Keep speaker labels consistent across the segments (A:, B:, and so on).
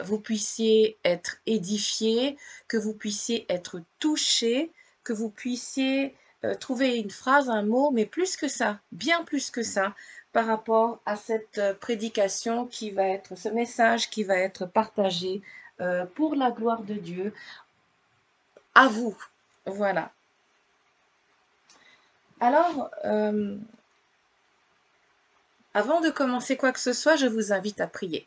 A: vous puissiez être édifié, que vous puissiez être touché, que vous puissiez euh, trouver une phrase, un mot, mais plus que ça, bien plus que ça, par rapport à cette euh, prédication qui va être, ce message qui va être partagé euh, pour la gloire de Dieu à vous. Voilà. Alors, avant de commencer quoi que ce soit, je vous invite à prier.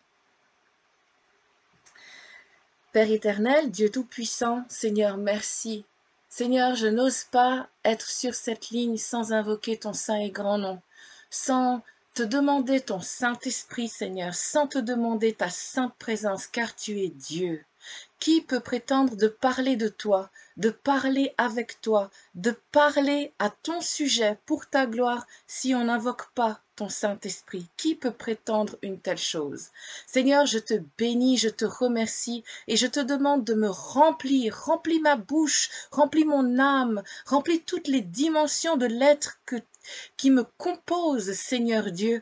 A: Père éternel, Dieu Tout-Puissant, Seigneur, merci. Seigneur, je n'ose pas être sur cette ligne sans invoquer ton saint et grand nom, sans te demander ton Saint-Esprit, Seigneur, sans te demander ta sainte présence, car tu es Dieu. Qui peut prétendre de parler de toi, de parler avec toi, de parler à ton sujet pour ta gloire si on n'invoque pas ton Saint-Esprit Qui peut prétendre une telle chose? Seigneur, je te bénis, je te remercie et je te demande de me remplir, remplis ma bouche, remplis mon âme, remplis toutes les dimensions de l'être que, qui me compose, Seigneur Dieu,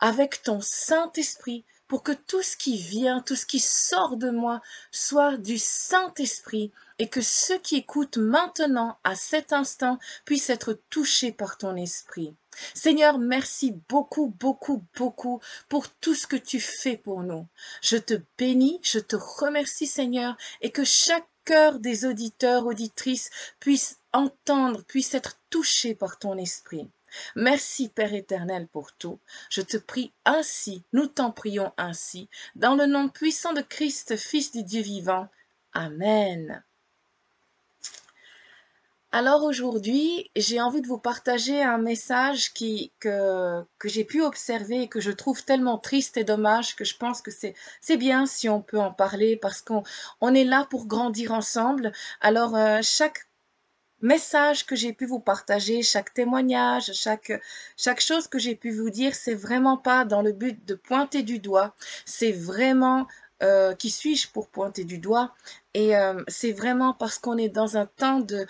A: avec ton Saint-Esprit pour que tout ce qui vient, tout ce qui sort de moi soit du Saint-Esprit et que ceux qui écoutent maintenant, à cet instant, puissent être touchés par ton esprit. Seigneur, merci beaucoup, beaucoup, beaucoup pour tout ce que tu fais pour nous. Je te bénis, je te remercie Seigneur, et que chaque cœur des auditeurs, auditrices puisse entendre, puisse être touché par ton esprit. Merci Père éternel pour tout. Je te prie ainsi, nous t'en prions ainsi, dans le nom puissant de Christ, Fils du Dieu vivant. Amen. Alors aujourd'hui, j'ai envie de vous partager un message que, j'ai pu observer et que je trouve tellement triste et dommage que je pense que c'est, bien si on peut en parler parce qu'on on est là pour grandir ensemble. Alors euh, chaque message que j'ai pu vous partager, chaque témoignage, chaque, chaque chose que j'ai pu vous dire, c'est vraiment pas dans le but de pointer du doigt, c'est vraiment euh, qui suis-je pour pointer du doigt. Et euh, c'est vraiment parce qu'on est dans un temps de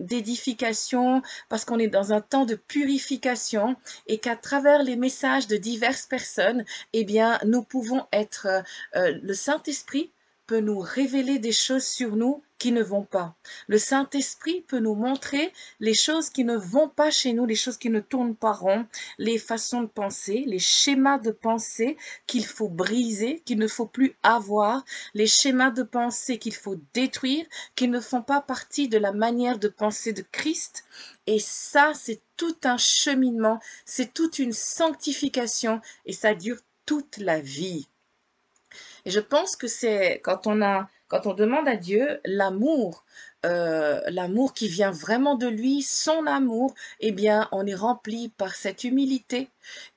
A: d'édification, parce qu'on est dans un temps de purification et qu'à travers les messages de diverses personnes, eh bien, nous pouvons être euh, le Saint-Esprit peut nous révéler des choses sur nous qui ne vont pas. Le Saint-Esprit peut nous montrer les choses qui ne vont pas chez nous, les choses qui ne tournent pas rond, les façons de penser, les schémas de pensée qu'il faut briser, qu'il ne faut plus avoir, les schémas de pensée qu'il faut détruire, qui ne font pas partie de la manière de penser de Christ. Et ça, c'est tout un cheminement, c'est toute une sanctification et ça dure toute la vie. Et je pense que c'est quand on demande à Dieu l'amour, euh, l'amour qui vient vraiment de lui, son amour, eh bien, on est rempli par cette humilité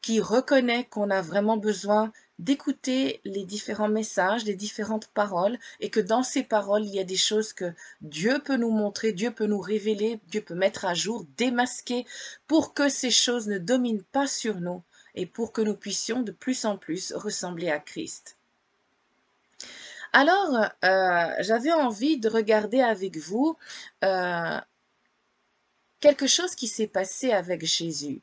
A: qui reconnaît qu'on a vraiment besoin d'écouter les différents messages, les différentes paroles, et que dans ces paroles, il y a des choses que Dieu peut nous montrer, Dieu peut nous révéler, Dieu peut mettre à jour, démasquer, pour que ces choses ne dominent pas sur nous, et pour que nous puissions de plus en plus ressembler à Christ. Alors, euh, j'avais envie de regarder avec vous euh, quelque chose qui s'est passé avec Jésus.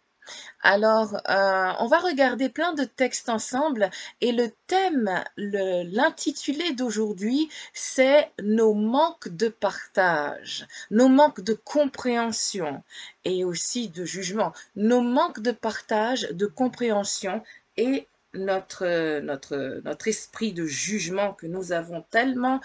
A: Alors, euh, on va regarder plein de textes ensemble et le thème, l'intitulé d'aujourd'hui, c'est nos manques de partage, nos manques de compréhension et aussi de jugement, nos manques de partage, de compréhension et notre, notre, notre esprit de jugement que nous avons tellement,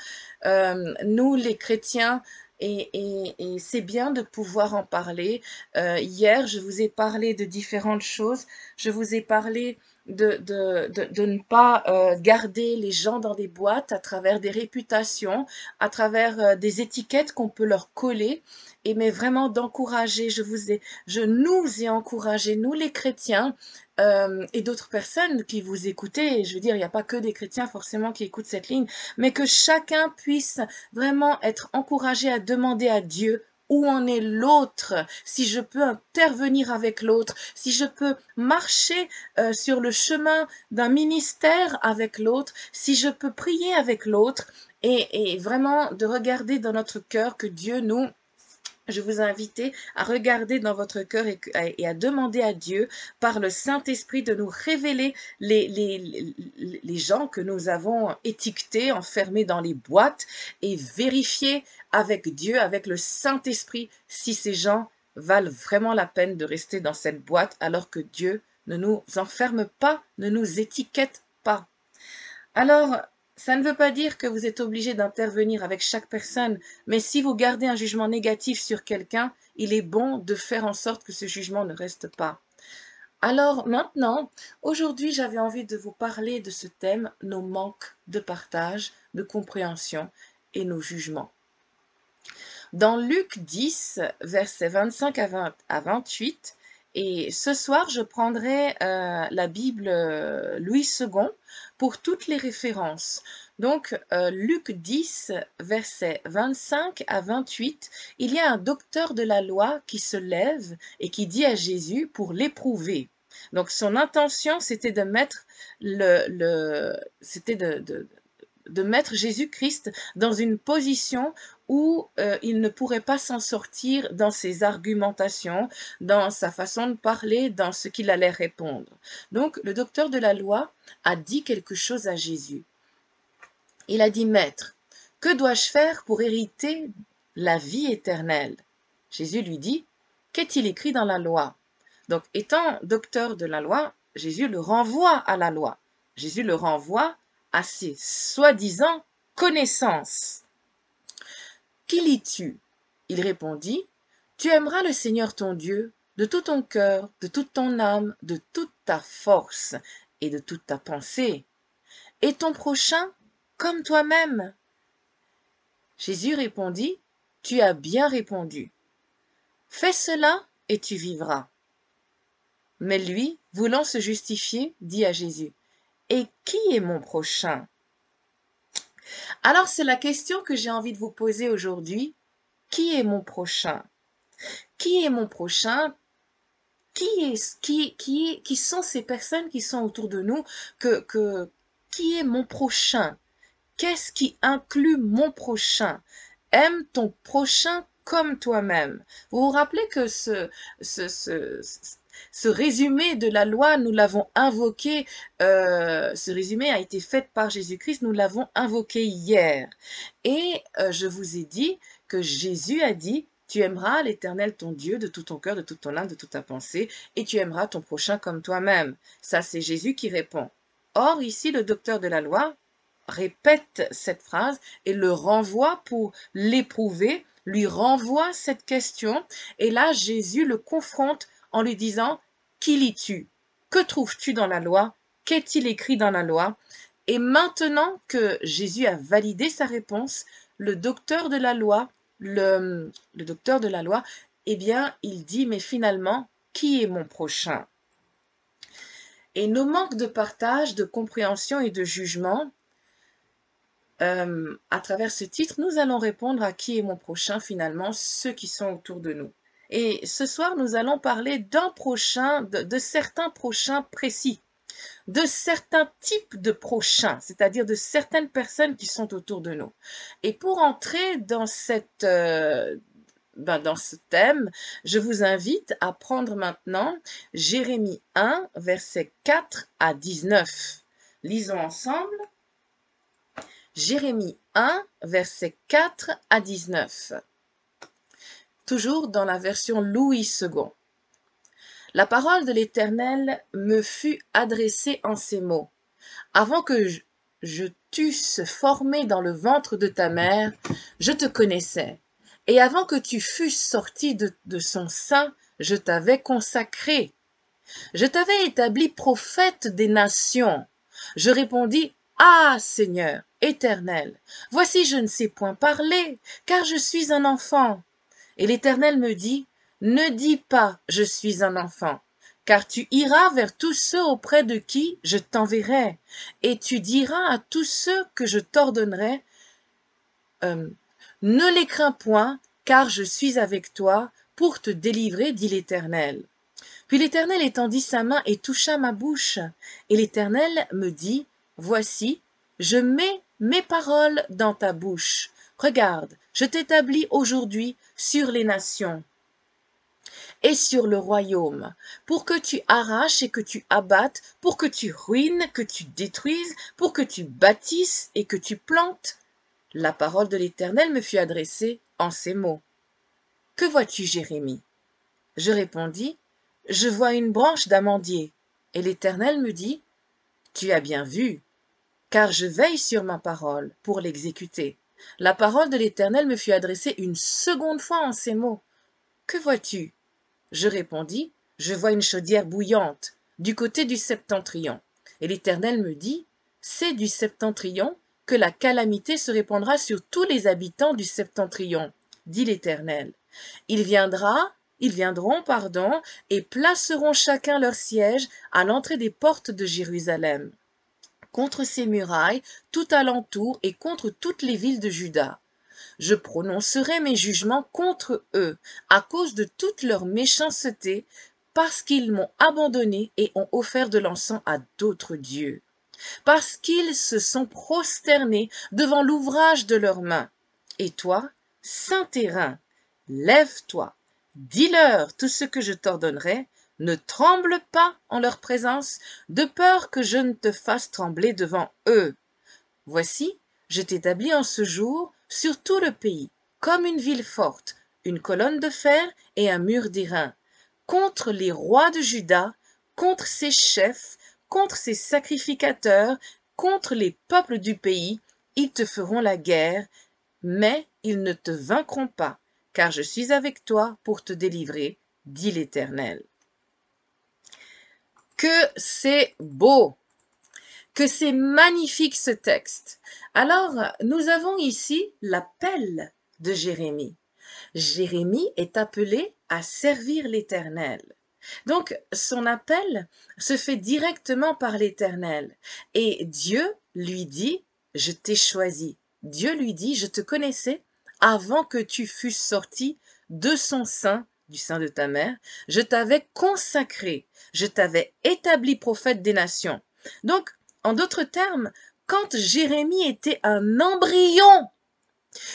A: euh, nous les chrétiens, et, et, c'est bien de pouvoir en parler. Euh, hier, je vous ai parlé de différentes choses. Je vous ai parlé de, de, de, ne pas euh, garder les gens dans des boîtes à travers des réputations, à travers des étiquettes qu'on peut leur coller et mais vraiment d'encourager, je vous ai, je nous ai encouragé, nous les chrétiens, euh, et d'autres personnes qui vous écoutez, je veux dire, il n'y a pas que des chrétiens forcément qui écoutent cette ligne, mais que chacun puisse vraiment être encouragé à demander à Dieu où en est l'autre, si je peux intervenir avec l'autre, si je peux marcher euh, sur le chemin d'un ministère avec l'autre, si je peux prier avec l'autre, et, et vraiment de regarder dans notre cœur que Dieu nous je vous invite à regarder dans votre cœur et, à demander à Dieu, par le Saint-Esprit, de nous révéler les, les, les, gens que nous avons étiquetés, enfermés dans les boîtes, et vérifier avec Dieu, avec le Saint-Esprit, si ces gens valent vraiment la peine de rester dans cette boîte alors que Dieu ne nous enferme pas, ne nous étiquette pas. Alors, ça ne veut pas dire que vous êtes obligé d'intervenir avec chaque personne, mais si vous gardez un jugement négatif sur quelqu'un, il est bon de faire en sorte que ce jugement ne reste pas. Alors maintenant, aujourd'hui j'avais envie de vous parler de ce thème, nos manques de partage, de compréhension et nos jugements. Dans Luc 10, versets 25 à, 28, et ce soir je prendrai euh, la Bible euh, Louis II pour toutes les références. Donc, euh, Luc 10, versets 25 à 28, il y a un docteur de la loi qui se lève et qui dit à Jésus pour l'éprouver. Donc, son intention, c'était de mettre le, le c'était de, de mettre Jésus-Christ dans une position où euh, il ne pourrait pas s'en sortir dans ses argumentations, dans sa façon de parler, dans ce qu'il allait répondre. Donc le docteur de la loi a dit quelque chose à Jésus. Il a dit, Maître, que dois-je faire pour hériter la vie éternelle? Jésus lui dit, Qu'est-il écrit dans la loi? Donc étant docteur de la loi, Jésus le renvoie à la loi. Jésus le renvoie à ses soi-disant connaissances. Qui lis-tu? Il répondit, Tu aimeras le Seigneur ton Dieu de tout ton cœur, de toute ton âme, de toute ta force et de toute ta pensée, et ton prochain comme toi-même. Jésus répondit, Tu as bien répondu. Fais cela et tu vivras. Mais lui, voulant se justifier, dit à Jésus, Et qui est mon prochain? Alors c'est la question que j'ai envie de vous poser aujourd'hui. Qui est mon prochain? Qui est mon prochain? Qui, est, qui, qui, qui sont ces personnes qui sont autour de nous que, que, Qui est mon prochain? Qu'est-ce qui inclut mon prochain? Aime ton prochain comme toi-même. Vous vous rappelez que ce, ce, ce, ce résumé de la loi, nous l'avons invoqué, euh, ce résumé a été fait par Jésus-Christ, nous l'avons invoqué hier. Et euh, je vous ai dit que Jésus a dit, tu aimeras l'Éternel ton Dieu de tout ton cœur, de toute ton âme, de toute ta pensée, et tu aimeras ton prochain comme toi-même. Ça, c'est Jésus qui répond. Or, ici, le docteur de la loi répète cette phrase et le renvoie pour l'éprouver, lui renvoie cette question, et là, Jésus le confronte en lui disant Qui lis-tu? Que trouves-tu dans la loi? Qu'est-il écrit dans la loi? Et maintenant que Jésus a validé sa réponse, le docteur de la loi, le, docteur de la loi, eh bien, il dit Mais finalement, qui est mon prochain? Et nos manques de partage, de compréhension et de jugement, euh, à travers ce titre, nous allons répondre à qui est mon prochain finalement, ceux qui sont autour de nous. Et ce soir, nous allons parler d'un prochain, de, certains prochains précis, de certains types de prochains, c'est-à-dire de certaines personnes qui sont autour de nous. Et pour entrer dans cette, euh, ben, dans ce thème, je vous invite à prendre maintenant Jérémie 1, versets 4 à 19. Lisons ensemble. Jérémie 1, versets 4 à 19 toujours dans la version Louis II. La parole de l'Éternel me fut adressée en ces mots. Avant que je, t'eusse formé dans le ventre de ta mère, je te connaissais. Et avant que tu fusses sorti de, de son sein, je t'avais consacré. Je t'avais établi prophète des nations. Je répondis, Ah Seigneur, éternel, voici je ne sais point parler, car je suis un enfant. Et l'Éternel me dit, Ne dis pas, je suis un enfant, car tu iras vers tous ceux auprès de qui je t'enverrai, et tu diras à tous ceux que je t'ordonnerai, euh, Ne les crains point, car je suis avec toi pour te délivrer, dit l'Éternel. Puis l'Éternel étendit sa main et toucha ma bouche, et l'Éternel me dit, Voici, je mets mes paroles dans ta bouche. Regarde, je t'établis aujourd'hui sur les nations et sur le royaume, pour que tu arraches et que tu abattes, pour que tu ruines, que tu détruises, pour que tu bâtisses et que tu plantes. La parole de l'Éternel me fut adressée en ces mots. Que vois-tu, Jérémie? Je répondis, Je vois une branche d'amandier. Et l'Éternel me dit, Tu as bien vu, car je veille sur ma parole pour l'exécuter. La parole de l'Éternel me fut adressée une seconde fois en ces mots. Que vois-tu? Je répondis, Je vois une chaudière bouillante, du côté du septentrion. Et l'Éternel me dit, C'est du septentrion que la calamité se répandra sur tous les habitants du septentrion, dit l'Éternel. Il viendra, ils viendront, pardon, et placeront chacun leur siège à l'entrée des portes de Jérusalem, contre ses murailles, tout alentour et contre toutes les villes de Juda. Je prononcerai mes jugements contre eux, à cause de toute leur méchanceté, parce qu'ils m'ont abandonné et ont offert de l'encens à d'autres dieux, parce qu'ils se sont prosternés devant l'ouvrage de leurs mains. Et toi, saint terrain, lève-toi, dis-leur tout ce que je t'ordonnerai, ne tremble pas en leur présence, de peur que je ne te fasse trembler devant eux. Voici, je t'établis en ce jour sur tout le pays, comme une ville forte, une colonne de fer et un mur d'airain, contre les rois de Juda, contre ses chefs, contre ses sacrificateurs, contre les peuples du pays, ils te feront la guerre, mais ils ne te vaincront pas, car je suis avec toi pour te délivrer, dit l'Éternel. Que c'est beau, que c'est magnifique ce texte. Alors, nous avons ici l'appel de Jérémie. Jérémie est appelé à servir l'Éternel. Donc, son appel se fait directement par l'Éternel. Et Dieu lui dit, je t'ai choisi. Dieu lui dit, je te connaissais avant que tu fusses sorti de son sein, du sein de ta mère. Je t'avais consacré, je t'avais établi prophète des nations. Donc, en d'autres termes, quand Jérémie était un embryon,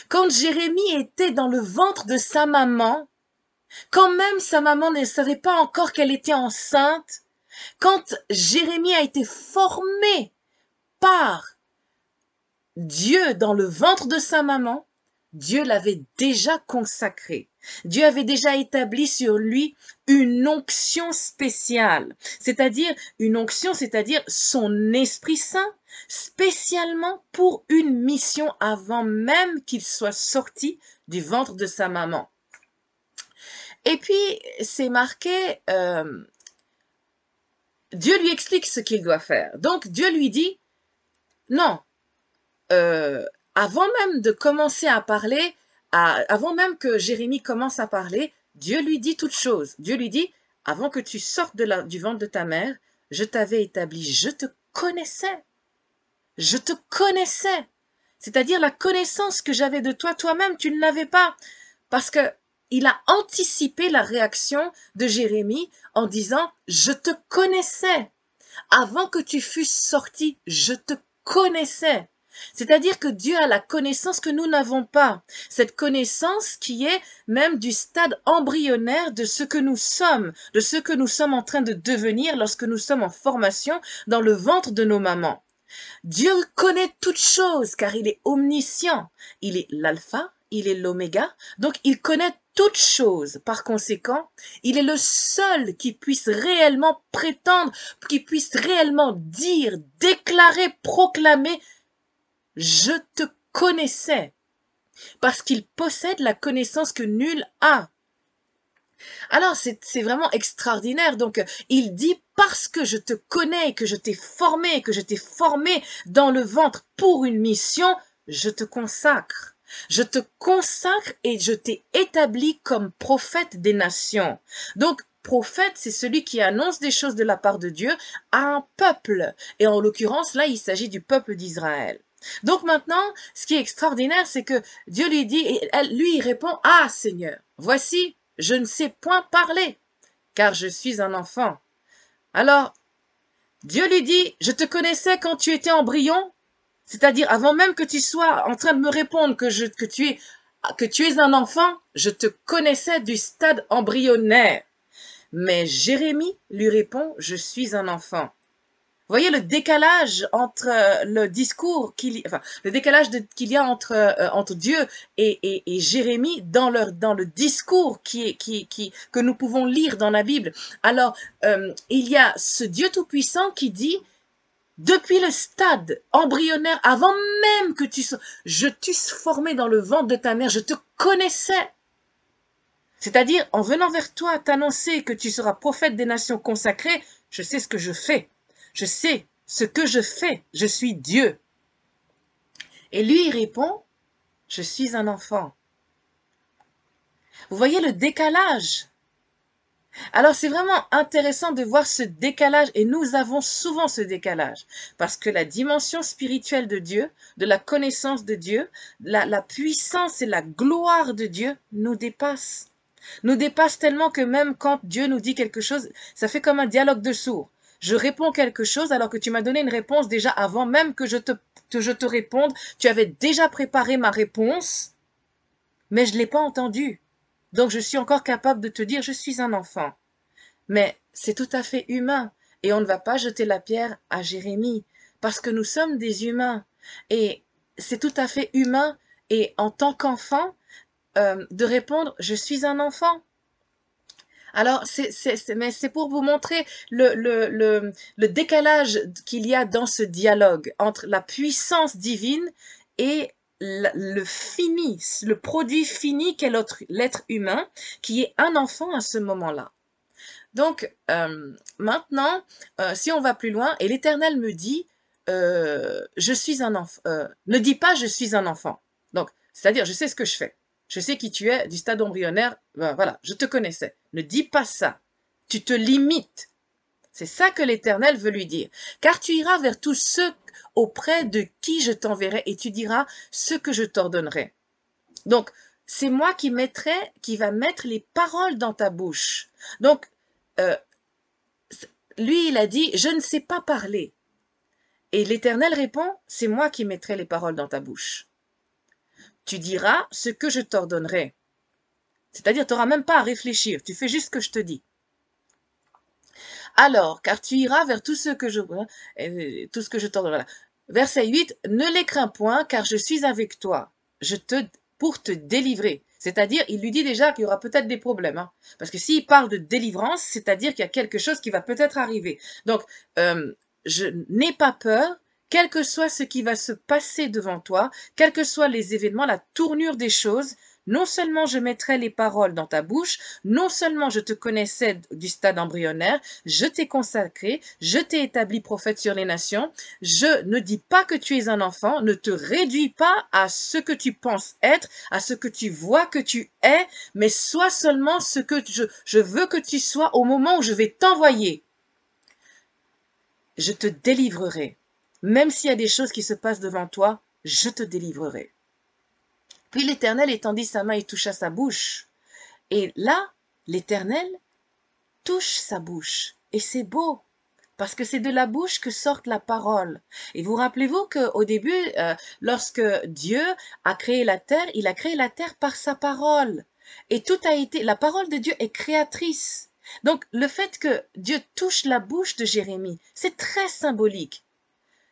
A: quand Jérémie était dans le ventre de sa maman, quand même sa maman ne savait pas encore qu'elle était enceinte, quand Jérémie a été formé par Dieu dans le ventre de sa maman, Dieu l'avait déjà consacré. Dieu avait déjà établi sur lui une onction spéciale, c'est-à-dire une onction, c'est-à-dire son Esprit Saint, spécialement pour une mission avant même qu'il soit sorti du ventre de sa maman. Et puis, c'est marqué, euh, Dieu lui explique ce qu'il doit faire. Donc, Dieu lui dit, non, euh, avant même de commencer à parler, avant même que Jérémie commence à parler, Dieu lui dit toute chose. Dieu lui dit, avant que tu sortes du ventre de ta mère, je t'avais établi, je te connaissais. Je te connaissais. C'est-à-dire la connaissance que j'avais de toi, toi-même, tu ne l'avais pas. Parce que il a anticipé la réaction de Jérémie en disant, je te connaissais. Avant que tu fusses sorti, je te connaissais. C'est-à-dire que Dieu a la connaissance que nous n'avons pas. Cette connaissance qui est même du stade embryonnaire de ce que nous sommes, de ce que nous sommes en train de devenir lorsque nous sommes en formation dans le ventre de nos mamans. Dieu connaît toutes choses car il est omniscient. Il est l'alpha, il est l'oméga, donc il connaît toutes choses. Par conséquent, il est le seul qui puisse réellement prétendre, qui puisse réellement dire, déclarer, proclamer je te connaissais, parce qu'il possède la connaissance que nul a. Alors c'est vraiment extraordinaire. Donc il dit parce que je te connais, que je t'ai formé, que je t'ai formé dans le ventre pour une mission, je te consacre. Je te consacre et je t'ai établi comme prophète des nations. Donc prophète, c'est celui qui annonce des choses de la part de Dieu à un peuple. Et en l'occurrence, là, il s'agit du peuple d'Israël. Donc maintenant, ce qui est extraordinaire, c'est que Dieu lui dit, et elle, lui répond, Ah Seigneur, voici, je ne sais point parler, car je suis un enfant. Alors, Dieu lui dit, je te connaissais quand tu étais embryon, C'est-à-dire, avant même que tu sois en train de me répondre je, que tu es un enfant, je te connaissais du stade embryonnaire. Mais Jérémie lui répond, je suis un enfant. Voyez le décalage entre euh, le discours qu'il, enfin, le décalage qu'il y a entre euh, entre Dieu et, et, Jérémie dans leur dans le discours qui est qui qui que nous pouvons lire dans la Bible. Alors euh, il y a ce Dieu tout puissant qui dit depuis le stade embryonnaire, avant même que tu sois, je t'eusse formé dans le ventre de ta mère, je te connaissais. C'est-à-dire, en venant vers toi t'annoncer que tu seras prophète des nations consacrées, je sais ce que je fais. Je sais ce que je fais. Je suis Dieu. Et lui, il répond, je suis un enfant. Vous voyez le décalage? Alors c'est vraiment intéressant de voir ce décalage et nous avons souvent ce décalage parce que la dimension spirituelle de Dieu, de la connaissance de Dieu, la, la puissance et la gloire de Dieu nous dépasse. Nous dépasse tellement que même quand Dieu nous dit quelque chose, ça fait comme un dialogue de sourds. Je réponds quelque chose alors que tu m'as donné une réponse déjà avant même que je te, je te réponde. Tu avais déjà préparé ma réponse, mais je ne l'ai pas entendue. Donc je suis encore capable de te dire je suis un enfant. Mais c'est tout à fait humain et on ne va pas jeter la pierre à Jérémie parce que nous sommes des humains et c'est tout à fait humain et en tant qu'enfant euh, de répondre je suis un enfant. Alors, c'est, mais c'est pour vous montrer le, décalage qu'il y a dans ce dialogue entre la puissance divine et le fini, le produit fini qu'est l'être humain, qui est un enfant à ce moment-là. Donc, euh, maintenant, euh, si on va plus loin, et l'Éternel me dit, euh, je suis un enfant. ne dis pas, je suis un enfant. Donc, c'est-à-dire, je sais ce que je fais. Je sais qui tu es du stade embryonnaire. Ben, voilà, je te connaissais. Ne dis pas ça. Tu te limites. C'est ça que l'Éternel veut lui dire. Car tu iras vers tous ceux auprès de qui je t'enverrai et tu diras ce que je t'ordonnerai. Donc, c'est moi qui mettrai, qui va mettre les paroles dans ta bouche. Donc, euh, lui, il a dit, je ne sais pas parler. Et l'Éternel répond, c'est moi qui mettrai les paroles dans ta bouche. Tu diras ce que je t'ordonnerai. C'est-à-dire, tu n'auras même pas à réfléchir, tu fais juste ce que je te dis. Alors, car tu iras vers tout ce que je, euh, tout ce que je t'ordonnerai. Verset 8, ne les crains point, car je suis avec toi, je te, pour te délivrer. C'est-à-dire, il lui dit déjà qu'il y aura peut-être des problèmes. Hein. Parce que s'il parle de délivrance, c'est-à-dire qu'il y a quelque chose qui va peut-être arriver. Donc, euh, je n'ai pas peur, quel que soit ce qui va se passer devant toi, quels que soient les événements, la tournure des choses, non seulement je mettrai les paroles dans ta bouche, non seulement je te connaissais du stade embryonnaire, je t'ai consacré, je t'ai établi prophète sur les nations, je ne dis pas que tu es un enfant, ne te réduis pas à ce que tu penses être, à ce que tu vois que tu es, mais sois seulement ce que je, je veux que tu sois au moment où je vais t'envoyer. Je te délivrerai. Même s'il y a des choses qui se passent devant toi, je te délivrerai. Puis l'Éternel étendit sa main et toucha sa bouche. Et là, l'Éternel touche sa bouche. Et c'est beau, parce que c'est de la bouche que sort la parole. Et vous rappelez-vous qu'au début, euh, lorsque Dieu a créé la terre, il a créé la terre par sa parole. Et tout a été, la parole de Dieu est créatrice. Donc le fait que Dieu touche la bouche de Jérémie, c'est très symbolique.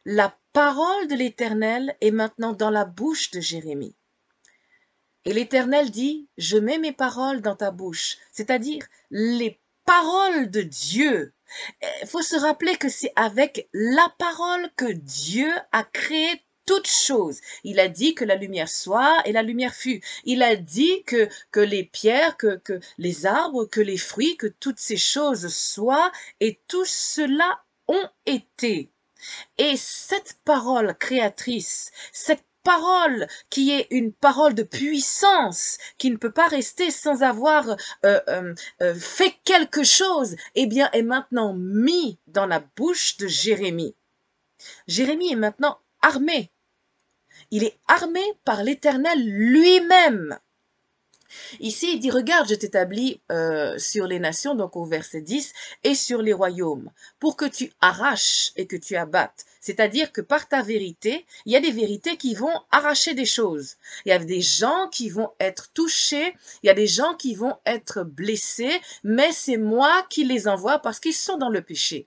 A: La parole de l'Éternel est maintenant dans la bouche de Jérémie. Et l'Éternel dit, je mets mes paroles dans ta bouche, c'est-à-dire les paroles de Dieu. Il faut se rappeler que c'est avec la parole que Dieu a créé toutes choses. Il a dit que la lumière soit et la lumière fut. Il a dit que, que les pierres, que, que les arbres, que les fruits, que toutes ces choses soient et tout cela ont été. Et cette parole créatrice, cette parole qui est une parole de puissance, qui ne peut pas rester sans avoir euh, euh, euh, fait quelque chose, eh bien est maintenant mis dans la bouche de Jérémie. Jérémie est maintenant armé. Il est armé par l'Éternel lui-même. Ici, il dit, regarde, je t'établis euh, sur les nations, donc au verset 10, et sur les royaumes, pour que tu arraches et que tu abattes. C'est-à-dire que par ta vérité, il y a des vérités qui vont arracher des choses. Il y a des gens qui vont être touchés, il y a des gens qui vont être blessés, mais c'est moi qui les envoie parce qu'ils sont dans le péché.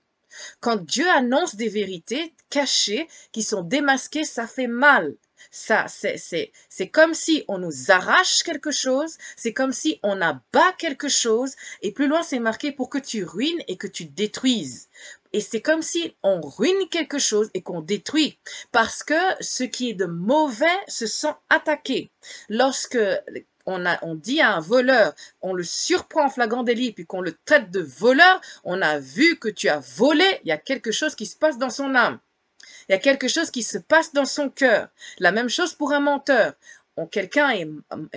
A: Quand Dieu annonce des vérités cachées, qui sont démasquées, ça fait mal. Ça, c'est, c'est, c'est comme si on nous arrache quelque chose, c'est comme si on abat quelque chose, et plus loin c'est marqué pour que tu ruines et que tu détruises. Et c'est comme si on ruine quelque chose et qu'on détruit, parce que ce qui est de mauvais se sent attaqué. Lorsque on, a, on dit à un voleur, on le surprend en flagrant délit, puis qu'on le traite de voleur, on a vu que tu as volé, il y a quelque chose qui se passe dans son âme. Il y a quelque chose qui se passe dans son cœur. La même chose pour un menteur. Quelqu'un est,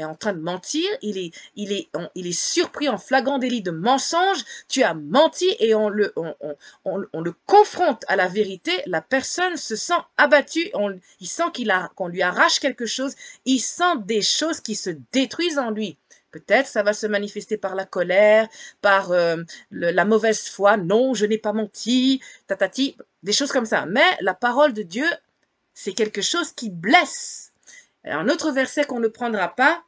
A: en train de mentir, il est, il, est, surpris en flagrant délit de mensonge, tu as menti et on le, on, on, le confronte à la vérité, la personne se sent abattue, il sent qu'il qu'on lui arrache quelque chose, il sent des choses qui se détruisent en lui. Peut-être ça va se manifester par la colère, par euh, la mauvaise foi. Non, je n'ai pas menti, tatati, des choses comme ça. Mais la parole de Dieu, c'est quelque chose qui blesse. un autre verset qu'on ne prendra pas,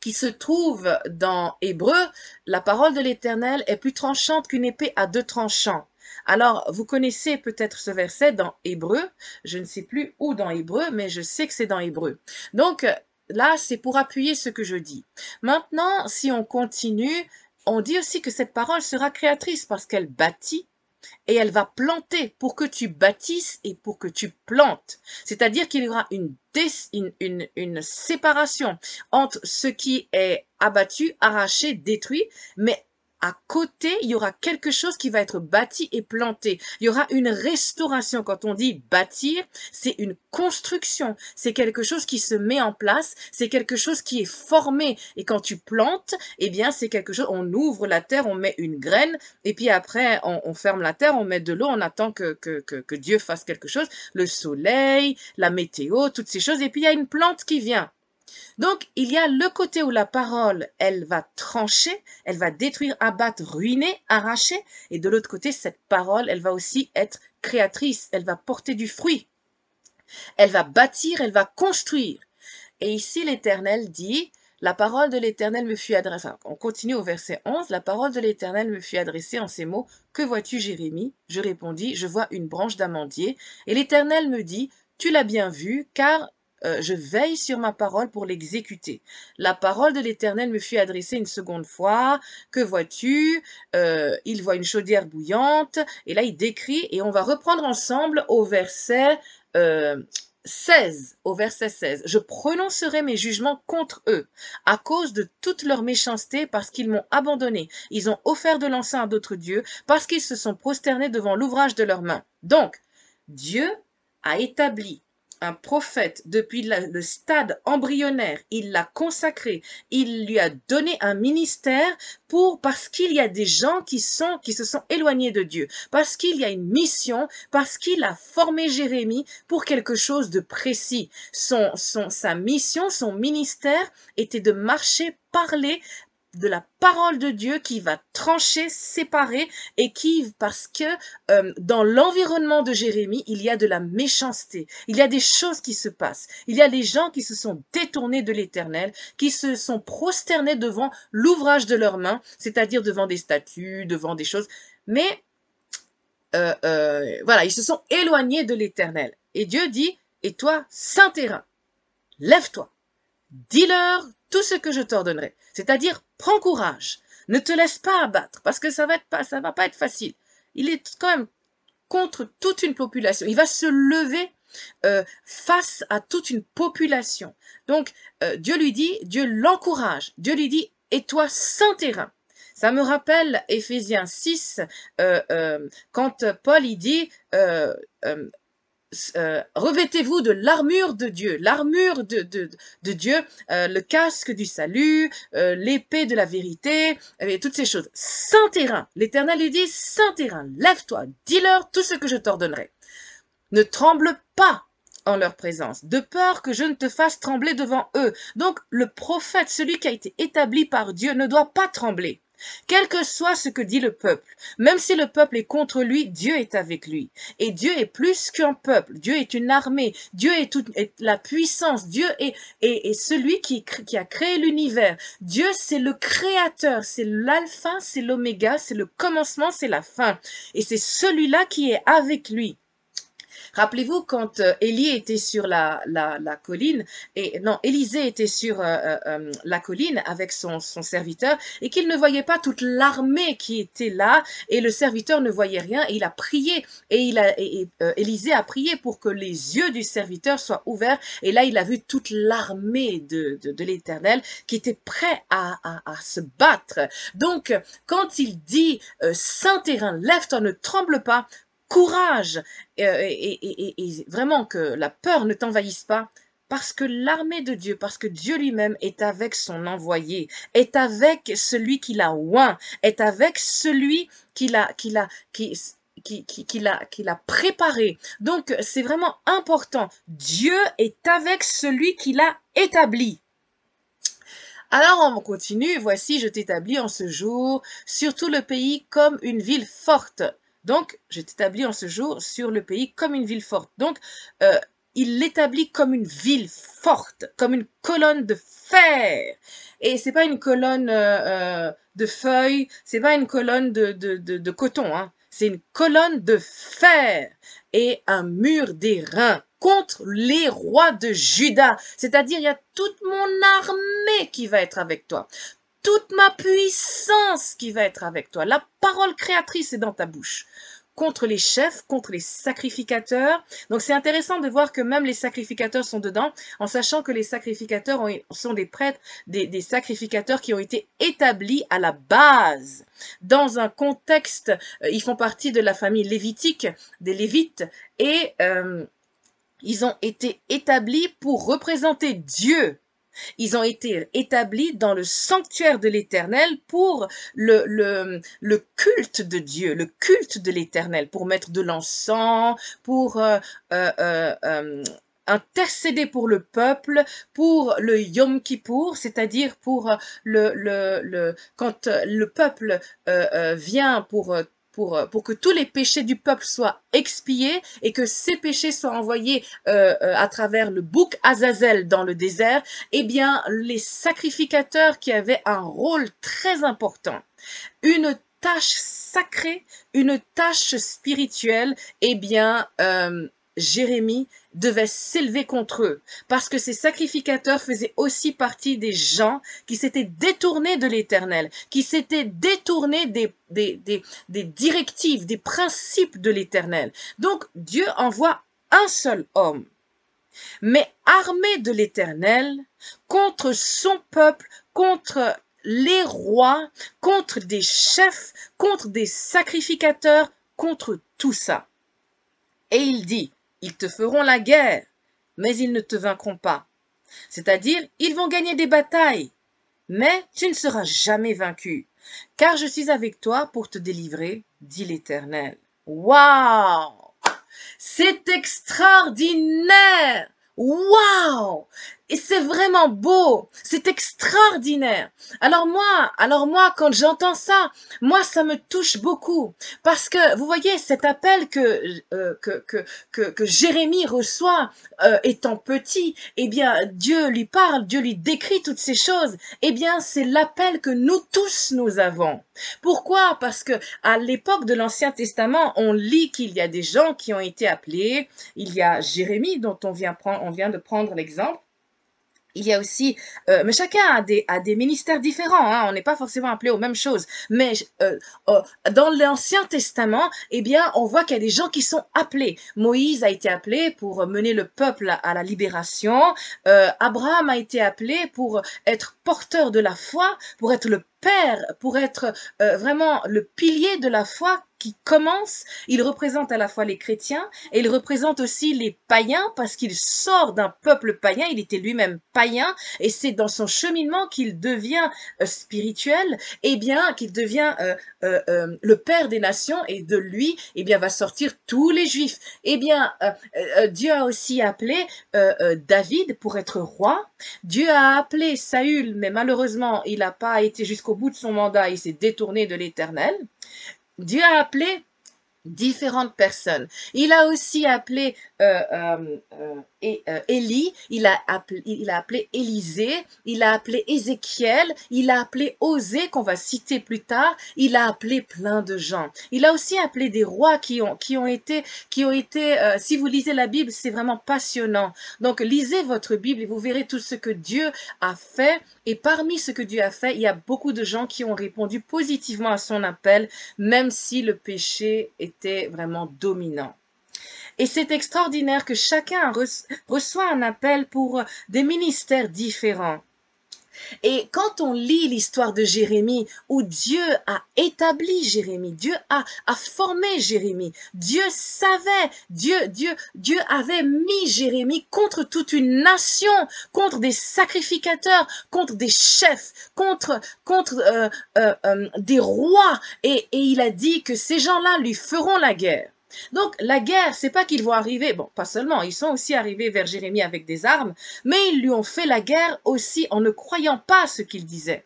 A: qui se trouve dans Hébreu, la parole de l'Éternel est plus tranchante qu'une épée à deux tranchants. Alors, vous connaissez peut-être ce verset dans Hébreu. Je ne sais plus où dans Hébreu, mais je sais que c'est dans Hébreu. Donc, là, c'est pour appuyer ce que je dis. Maintenant, si on continue, on dit aussi que cette parole sera créatrice parce qu'elle bâtit et elle va planter pour que tu bâtisses et pour que tu plantes. C'est-à-dire qu'il y aura une, une, séparation entre ce qui est abattu, arraché, détruit, mais à côté, il y aura quelque chose qui va être bâti et planté. Il y aura une restauration. Quand on dit bâtir, c'est une construction. C'est quelque chose qui se met en place. C'est quelque chose qui est formé. Et quand tu plantes, eh bien, c'est quelque chose, on ouvre la terre, on met une graine, et puis après, on, ferme la terre, on met de l'eau, on attend que, Dieu fasse quelque chose. Le soleil, la météo, toutes ces choses. Et puis, il y a une plante qui vient. Donc, il y a le côté où la parole, elle va trancher, elle va détruire, abattre, ruiner, arracher, et de l'autre côté, cette parole, elle va aussi être créatrice, elle va porter du fruit. Elle va bâtir, elle va construire. Et ici, l'Éternel dit, la parole de l'Éternel me fut adressée. On continue au verset 11. La parole de l'Éternel me fut adressée en ces mots. Que vois-tu, Jérémie? Je répondis, je vois une branche d'amandier. Et l'Éternel me dit, tu l'as bien vu, car euh, je veille sur ma parole pour l'exécuter. La parole de l'Éternel me fut adressée une seconde fois. Que vois-tu? Euh, Il voit une chaudière bouillante. Et là, il décrit, et on va reprendre ensemble au verset euh, 16, au verset 16. Je prononcerai mes jugements contre eux, à cause de toute leur méchanceté, parce qu'ils m'ont abandonné. Ils ont offert de l'encens à d'autres dieux, parce qu'ils se sont prosternés devant l'ouvrage de leurs mains. Donc, Dieu a établi un prophète depuis le stade embryonnaire, il l'a consacré, il lui a donné un ministère pour parce qu'il y a des gens qui sont qui se sont éloignés de Dieu, parce qu'il y a une mission, parce qu'il a formé Jérémie pour quelque chose de précis. Son son sa mission, son ministère était de marcher parler de la parole de Dieu qui va trancher, séparer et qui, parce que euh, dans l'environnement de Jérémie, il y a de la méchanceté, il y a des choses qui se passent, il y a des gens qui se sont détournés de l'éternel, qui se sont prosternés devant l'ouvrage de leurs mains, c'est-à-dire devant des statues, devant des choses, mais euh, euh, voilà, ils se sont éloignés de l'éternel. Et Dieu dit, et toi, saint terrain, lève-toi, dis-leur tout ce que je t'ordonnerai. C'est-à-dire, prends courage. Ne te laisse pas abattre, parce que ça va être pas, ça va pas être facile. Il est quand même contre toute une population. Il va se lever euh, face à toute une population. Donc, euh, Dieu lui dit, Dieu l'encourage. Dieu lui dit, et toi, saint terrain. Ça me rappelle Éphésiens 6, euh, quand Paul il dit, euh, revêtez-vous de l'armure de Dieu, l'armure de, de, de, Dieu, euh, le casque du salut, euh, l'épée de la vérité, et toutes ces choses. Saint terrain, l'Éternel lui dit, Saint terrain, lève-toi, dis-leur tout ce que je t'ordonnerai. Ne tremble pas en leur présence, de peur que je ne te fasse trembler devant eux. Donc le prophète, celui qui a été établi par Dieu, ne doit pas trembler. Quel que soit ce que dit le peuple, même si le peuple est contre lui, Dieu est avec lui. Et Dieu est plus qu'un peuple. Dieu est une armée. Dieu est toute la puissance. Dieu est, est, celui qui, qui a créé l'univers. Dieu, c'est le créateur. C'est l'alpha, c'est l'oméga, c'est le commencement, c'est la fin. Et c'est celui-là qui est avec lui. Rappelez-vous quand euh, Élie était sur la, la, la, colline, et non, Élisée était sur euh, euh, la colline avec son, son serviteur, et qu'il ne voyait pas toute l'armée qui était là, et le serviteur ne voyait rien, et il a prié, et, il a, et, Élisée a prié pour que les yeux du serviteur soient ouverts, et là il a vu toute l'armée de, de, de l'Éternel qui était prêt à, à, à, se battre. Donc, quand il dit Saint terrain, lève-toi, ne tremble pas, courage euh, et, vraiment que la peur ne t'envahisse pas parce que l'armée de Dieu, parce que Dieu lui-même est avec son envoyé, est avec celui qui l'a oint, est avec celui qui l'a, qui l'a, qui, qui, qui, qui l'a préparé. Donc, c'est vraiment important. Dieu est avec celui qui l'a établi. Alors on continue, voici je t'établis en ce jour sur tout le pays comme une ville forte. Donc, je t'établis en ce jour sur le pays comme une ville forte. Donc, euh, il l'établit comme une ville forte, comme une colonne de fer. Et c'est pas une colonne euh, euh, de feuilles, c'est pas une colonne de, de, coton, hein. c'est une colonne de fer et un mur d'airain contre les rois de Juda. C'est-à-dire, il y a toute mon armée qui va être avec toi toute ma puissance qui va être avec toi. La parole créatrice est dans ta bouche contre les chefs, contre les sacrificateurs. Donc c'est intéressant de voir que même les sacrificateurs sont dedans, en sachant que les sacrificateurs sont des prêtres, des, sacrificateurs qui ont été établis à la base. Dans un contexte, euh, ils font partie de la famille lévitique, des Lévites, et euh, ils ont été établis pour représenter Dieu ils ont été établis dans le sanctuaire de l'Éternel pour le, culte de Dieu, le culte de l'Éternel, pour mettre de l'encens, pour euh, euh, euh, intercéder pour le peuple, pour le Yom Kippour, c'est-à-dire pour le, le, quand le peuple vient pour euh, pour, que tous les péchés du peuple soient expiés et que ces péchés soient envoyés euh, euh, à travers le bouc Azazel dans le désert, eh bien, les sacrificateurs qui avaient un rôle très important, une tâche sacrée, une tâche spirituelle, eh bien, Jérémie devait s'élever contre eux, parce que ces sacrificateurs faisaient aussi partie des gens qui s'étaient détournés de l'Éternel, qui s'étaient détournés des, des, des, directives, des principes de l'Éternel. Donc Dieu envoie un seul homme, mais armé de l'Éternel, contre son peuple, contre les rois, contre des chefs, contre des sacrificateurs, contre tout ça. Et il dit, ils te feront la guerre, mais ils ne te vaincront pas. C'est-à-dire, ils vont gagner des batailles, mais tu ne seras jamais vaincu, car je suis avec toi pour te délivrer, dit l'Éternel. Waouh C'est extraordinaire Waouh et c'est vraiment beau, c'est extraordinaire. Alors moi, alors moi, quand j'entends ça, moi, ça me touche beaucoup parce que vous voyez cet appel que euh, que, que, que que Jérémie reçoit euh, étant petit, eh bien Dieu lui parle, Dieu lui décrit toutes ces choses. Eh bien, c'est l'appel que nous tous nous avons. Pourquoi? Parce que à l'époque de l'Ancien Testament, on lit qu'il y a des gens qui ont été appelés. Il y a Jérémie dont on vient prendre, on vient de prendre l'exemple il y a aussi, euh, mais chacun a des, a des ministères différents, hein, on n'est pas forcément appelé aux mêmes choses. Mais euh, euh, dans l'Ancien Testament, eh bien, on voit qu'il y a des gens qui sont appelés. Moïse a été appelé pour mener le peuple à, la libération. Abraham a été appelé pour être porteur de la foi, pour être le père, pour être vraiment le pilier de la foi qui commence, il représente à la fois les chrétiens et il représente aussi les païens parce qu'il sort d'un peuple païen, il était lui-même païen et c'est dans son cheminement qu'il devient euh, spirituel et bien qu'il devient euh, euh, le père des nations et de lui et bien va sortir tous les juifs. Et bien Dieu a aussi appelé David pour être roi. Dieu a appelé Saül mais malheureusement il n'a pas été jusqu'au bout de son mandat, il s'est détourné de l'Éternel. Dieu a appelé différentes personnes. Il a aussi appelé Élie, il a appelé, il a appelé Élisée, il a appelé Ézéchiel, il a appelé Osée qu'on va citer plus tard, il a appelé plein de gens. Il a aussi appelé des rois qui ont qui ont été qui ont été si vous lisez la Bible, c'est vraiment passionnant. Donc lisez votre Bible et vous verrez tout ce que Dieu a fait et parmi ce que Dieu a fait, il y a beaucoup de gens qui ont répondu positivement à son appel même si le péché était vraiment dominant. Et c'est extraordinaire que chacun reçoit un appel pour des ministères différents. Et quand on lit l'histoire de Jérémie, où Dieu a établi Jérémie, Dieu a, formé Jérémie, Dieu savait, Dieu, Dieu, Dieu avait mis Jérémie contre toute une nation, contre des sacrificateurs, contre des chefs, contre, contre euh, euh, euh, des rois, et il a dit que ces gens-là lui feront la guerre. Donc la guerre, c'est pas qu'ils vont arriver, bon, pas seulement, ils sont aussi arrivés vers Jérémie avec des armes, mais ils lui ont fait la guerre aussi en ne croyant pas ce qu'il disait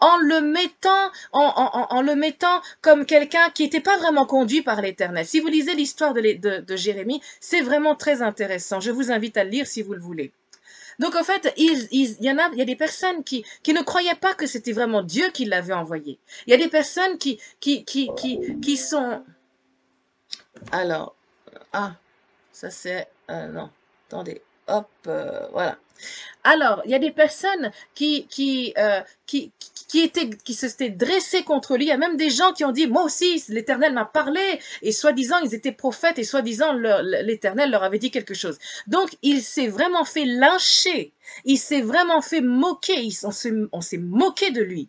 A: en le mettant, en, le mettant comme quelqu'un qui n'était pas vraiment conduit par l'Éternel. Si vous lisez l'histoire de, Jérémie, c'est vraiment très intéressant. Je vous invite à le lire si vous le voulez. Donc en fait, il, y en a, il y a des personnes qui, qui ne croyaient pas que c'était vraiment Dieu qui l'avait envoyé. Il y a des personnes qui, qui, qui, qui sont alors, ah, ça c'est, euh, non, attendez, hop, euh, voilà. Alors, il y a des personnes qui, qui, euh, qui, qui, étaient, qui se étaient dressées contre lui. Il y a même des gens qui ont dit, moi aussi, l'Éternel m'a parlé. Et soi-disant, ils étaient prophètes et soi-disant, l'Éternel leur avait dit quelque chose. Donc, il s'est vraiment fait lyncher. Il s'est vraiment fait moquer. On s'est moqué de lui.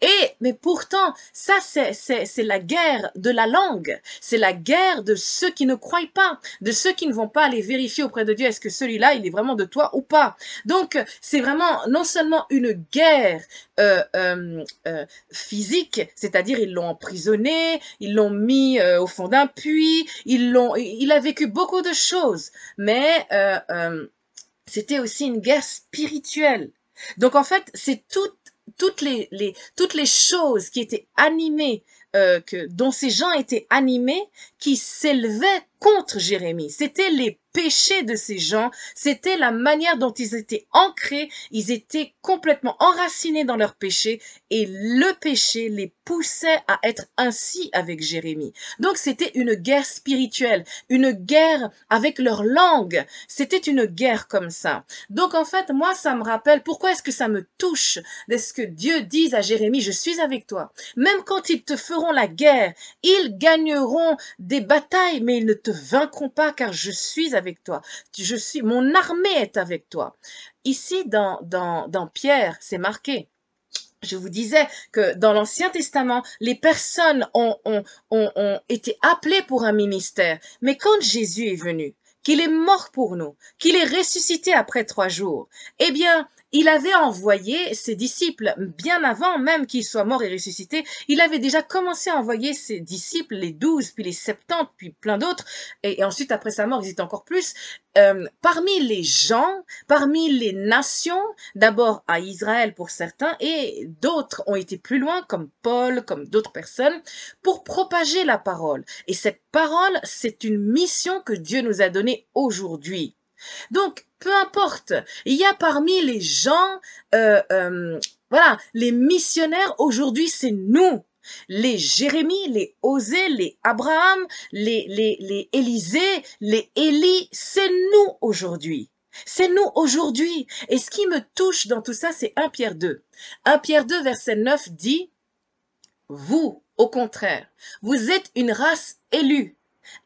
A: Et, mais pourtant, ça, c'est, c'est, la guerre de la langue. C'est la guerre de ceux qui ne croient pas, de ceux qui ne vont pas aller vérifier auprès de Dieu est-ce que celui-là, il est vraiment de toi ou pas. Donc, c'est vraiment non seulement une guerre euh, euh, euh, physique, c'est-à-dire ils l'ont emprisonné, ils l'ont mis au fond d'un puits, ils l'ont, il a vécu beaucoup de choses, mais c'était aussi une guerre spirituelle. Donc en fait, c'est tout toutes les, les, toutes les choses qui étaient animées, euh, que, dont ces gens étaient animés, qui s'élevaient contre Jérémie. C'était les péché de ces gens, c'était la manière dont ils étaient ancrés, ils étaient complètement enracinés dans leur péché et le péché les poussait à être ainsi avec Jérémie. Donc c'était une guerre spirituelle, une guerre avec leur langue. C'était une guerre comme ça. Donc en fait, moi, ça me rappelle pourquoi est-ce que ça me touche d'est-ce que Dieu dise à Jérémie, je suis avec toi. Même quand ils te feront la guerre, ils gagneront des batailles, mais ils ne te vaincront pas car je suis avec toi. Je suis, mon armée est avec toi. Ici, dans, dans, dans Pierre, c'est marqué. Je vous disais que dans l'Ancien Testament, les personnes ont, ont, ont, ont été appelées pour un ministère. Mais quand Jésus est venu, qu'il est mort pour nous, qu'il est ressuscité après trois jours, eh bien, il avait envoyé ses disciples, bien avant même qu'il soit mort et ressuscité, il avait déjà commencé à envoyer ses disciples, les douze, puis les septante, puis plein d'autres, et, ensuite après sa mort, ils étaient encore plus, euh, parmi les gens, parmi les nations, d'abord à Israël pour certains, et d'autres ont été plus loin, comme Paul, comme d'autres personnes, pour propager la parole. Et cette parole, c'est une mission que Dieu nous a donnée aujourd'hui. Donc, peu importe, il y a parmi les gens, euh, euh, voilà, les missionnaires aujourd'hui, c'est nous. Les Jérémie, les Osée, les Abraham, les, les, les Élisée, les Élie, c'est nous aujourd'hui. C'est nous aujourd'hui. Et ce qui me touche dans tout ça, c'est 1 Pierre 2. 1 Pierre 2, verset 9 dit, Vous, au contraire, vous êtes une race élue,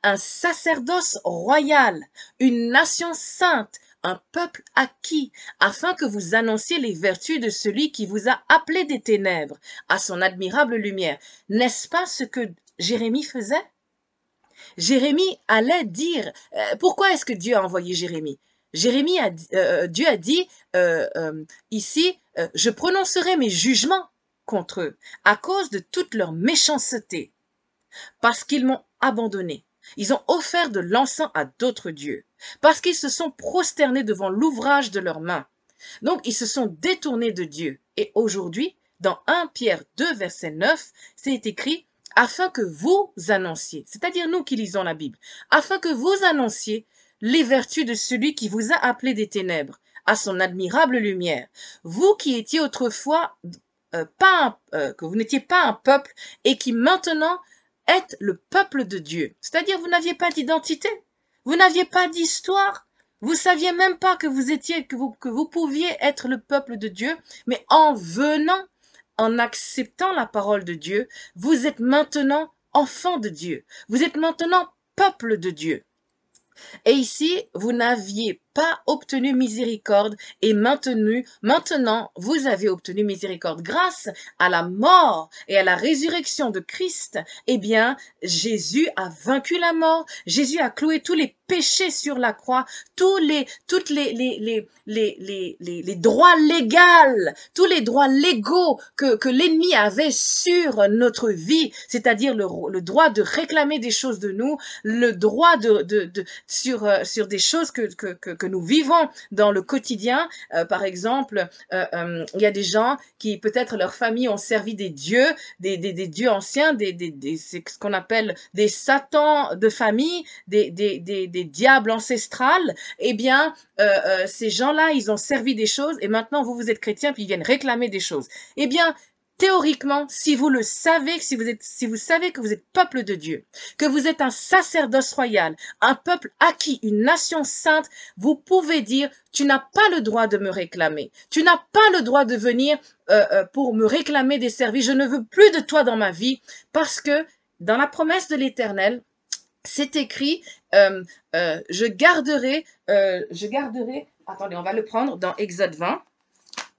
A: un sacerdoce royal, une nation sainte, un peuple acquis, afin que vous annonciez les vertus de celui qui vous a appelé des ténèbres à son admirable lumière. N'est-ce pas ce que Jérémie faisait? Jérémie allait dire, euh, pourquoi est-ce que Dieu a envoyé Jérémie? Jérémie a, euh, Dieu a dit euh, ici, je prononcerai mes jugements contre eux à cause de toute leur méchanceté, parce qu'ils m'ont abandonné. Ils ont offert de l'encens à d'autres dieux, parce qu'ils se sont prosternés devant l'ouvrage de leurs mains. Donc ils se sont détournés de Dieu. Et aujourd'hui, dans 1 Pierre 2, verset 9, c'est écrit afin que vous annonciez, c'est-à-dire nous qui lisons la Bible, afin que vous annonciez les vertus de celui qui vous a appelé des ténèbres à son admirable lumière. Vous qui étiez autrefois euh, pas euh, que vous n'étiez pas un peuple et qui maintenant le peuple de Dieu. C'est-à-dire vous n'aviez pas d'identité, vous n'aviez pas d'histoire, vous saviez même pas que vous étiez que vous, que vous pouviez être le peuple de Dieu, mais en venant en acceptant la parole de Dieu, vous êtes maintenant enfant de Dieu. Vous êtes maintenant peuple de Dieu. Et ici, vous n'aviez pas obtenu miséricorde et maintenu, maintenant vous avez obtenu miséricorde grâce à la mort et à la résurrection de Christ. Eh bien, Jésus a vaincu la mort. Jésus a cloué tous les péchés sur la croix, tous les, toutes les, les, les, les, les, les, droits légaux, tous les droits légaux que, que l'ennemi avait sur notre vie, c'est-à-dire le, le droit de réclamer des choses de nous, le droit de, de, de sur, euh, sur des choses que, que, que que nous vivons dans le quotidien. Euh, par exemple, euh, euh, il y a des gens qui peut-être leur famille ont servi des dieux, des, des, des dieux anciens, des, des, des ce qu'on appelle des satans de famille, des, des, des, des diables ancestrales. Eh bien, ces gens-là, ils ont servi des choses et maintenant vous vous êtes chrétien puis ils viennent réclamer des choses. Eh bien, théoriquement, si vous le savez, si vous êtes, si vous savez que vous êtes peuple de Dieu, que vous êtes un sacerdoce royal, un peuple acquis, une nation sainte, vous pouvez dire, tu n'as pas le droit de me réclamer. Tu n'as pas le droit de venir euh, euh, pour me réclamer des services. Je ne veux plus de toi dans ma vie parce que dans la promesse de l'Éternel, c'est écrit, euh, je garderai, je garderai, attendez, on va le prendre dans Exode 20.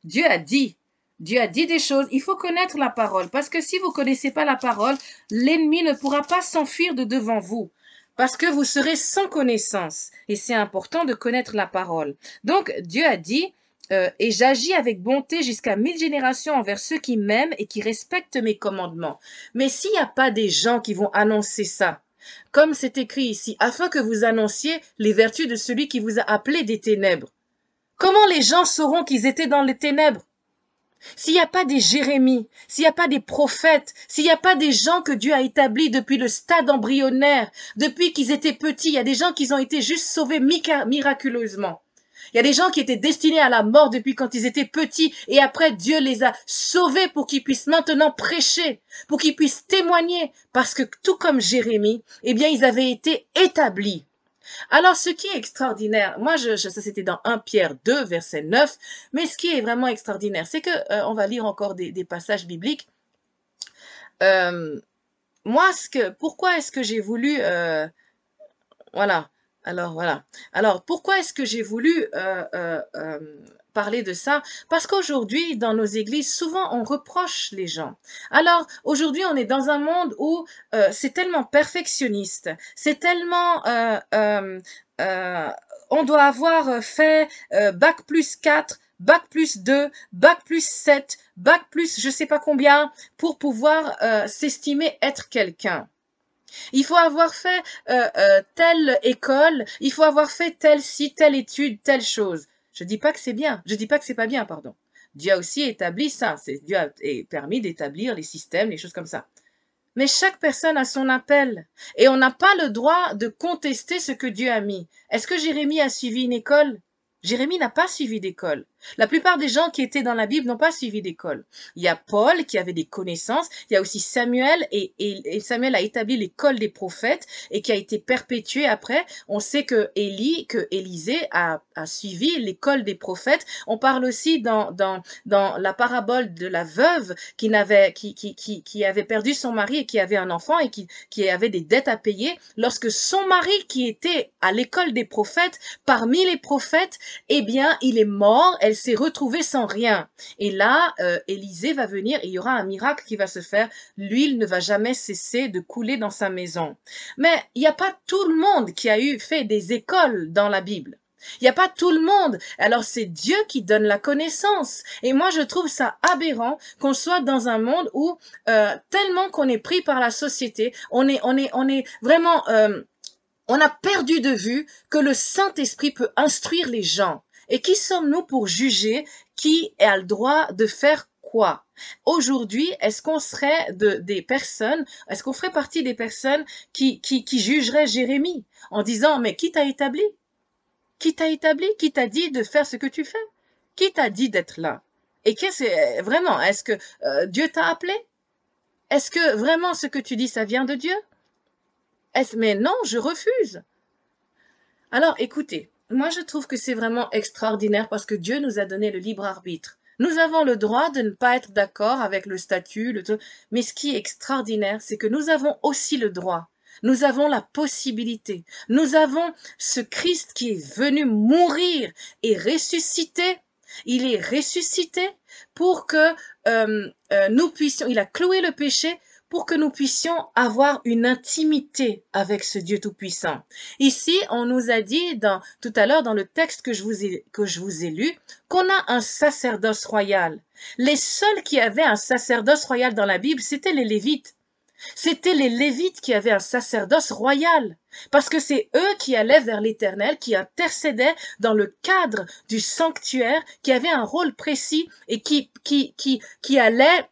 A: Dieu a dit, Dieu a dit des choses, il faut connaître la parole, parce que si vous connaissez pas la parole, l'ennemi ne pourra pas s'enfuir de devant vous, parce que vous serez sans connaissance. Et c'est important de connaître la parole. Donc Dieu a dit, euh, et j'agis avec bonté jusqu'à mille générations envers ceux qui m'aiment et qui respectent mes commandements. Mais s'il n'y a pas des gens qui vont annoncer ça, comme c'est écrit ici, afin que vous annonciez les vertus de celui qui vous a appelé des ténèbres. Comment les gens sauront qu'ils étaient dans les ténèbres? S'il n'y a pas des Jérémies, s'il n'y a pas des prophètes, s'il n'y a pas des gens que Dieu a établis depuis le stade embryonnaire, depuis qu'ils étaient petits, il y a des gens qui ont été juste sauvés miraculeusement. Il y a des gens qui étaient destinés à la mort depuis quand ils étaient petits et après Dieu les a sauvés pour qu'ils puissent maintenant prêcher, pour qu'ils puissent témoigner parce que tout comme Jérémie, eh bien ils avaient été établis. Alors, ce qui est extraordinaire, moi, ça c'était dans 1 Pierre 2, verset 9, mais ce qui est vraiment extraordinaire, c'est que, euh, on va lire encore des, passages bibliques. Euh, moi, ce pourquoi est-ce que j'ai voulu, euh, voilà, alors voilà. Alors, pourquoi est-ce que j'ai voulu parler de ça parce qu'aujourd'hui, dans nos églises, souvent on reproche les gens. Alors, aujourd'hui, on est dans un monde où euh, c'est tellement perfectionniste, c'est tellement... Euh, euh, euh on doit avoir fait bac plus 4, bac plus 2, bac plus 7, bac plus je sais pas combien pour pouvoir s'estimer être quelqu'un. Il faut avoir fait telle école, il faut avoir fait telle site, telle étude, telle chose. Je dis pas que c'est bien. Je dis pas que c'est pas bien, pardon. Dieu a aussi établi ça. Dieu a permis d'établir les systèmes, les choses comme ça. Mais chaque personne a son appel. Et on n'a pas le droit de contester ce que Dieu a mis. Est-ce que Jérémie a suivi une école? Jérémie n'a pas suivi d'école. La plupart des gens qui étaient dans la Bible n'ont pas suivi d'école. Il y a Paul qui avait des connaissances, il y a aussi Samuel et, Samuel a établi l'école des prophètes et qui a été perpétuée après. On sait que Élie, que Élisée a, suivi l'école des prophètes. On parle aussi dans, dans, dans la parabole de la veuve qui n'avait, qui, qui, qui, avait perdu son mari et qui avait un enfant et qui, avait des dettes à payer lorsque son mari qui était à l'école des prophètes, parmi les prophètes, eh bien, il est mort, s'est retrouvée sans rien. Et là, euh, Élisée va venir et il y aura un miracle qui va se faire. L'huile ne va jamais cesser de couler dans sa maison. Mais il n'y a pas tout le monde qui a eu fait des écoles dans la Bible. Il n'y a pas tout le monde. Alors c'est Dieu qui donne la connaissance. Et moi je trouve ça aberrant qu'on soit dans un monde où euh, tellement qu'on est pris par la société, on est on est on est vraiment euh, on a perdu de vue que le Saint-Esprit peut instruire les gens. Et qui sommes-nous pour juger qui a le droit de faire quoi? Aujourd'hui, est-ce qu'on serait de, des personnes, est-ce qu'on ferait partie des personnes qui, qui, jugeraient Jérémie en disant, mais qui t'a établi? Qui t'a établi? Qui t'a dit de faire ce que tu fais? Qui t'a dit d'être là? Et qu'est-ce vraiment Est-ce que euh, Dieu t'a appelé? Est-ce que vraiment ce que tu dis, ça vient de Dieu? Est-ce mais non, je refuse. Alors, écoutez, moi je trouve que c'est vraiment extraordinaire parce que Dieu nous a donné le libre arbitre. Nous avons le droit de ne pas être d'accord avec le statut, le mais ce qui est extraordinaire, c'est que nous avons aussi le droit nous avons la possibilité. Nous avons ce Christ qui est venu mourir et ressusciter. Il est ressuscité pour que euh, euh, nous puissions, il a cloué le péché pour que nous puissions avoir une intimité avec ce Dieu Tout-Puissant. Ici, on nous a dit dans, tout à l'heure dans le texte que je vous ai, que je vous ai lu, qu'on a un sacerdoce royal. Les seuls qui avaient un sacerdoce royal dans la Bible, c'étaient les Lévites. C'étaient les Lévites qui avaient un sacerdoce royal, parce que c'est eux qui allaient vers l'Éternel, qui intercédaient dans le cadre du sanctuaire, qui avaient un rôle précis et qui, qui, qui, qui allaient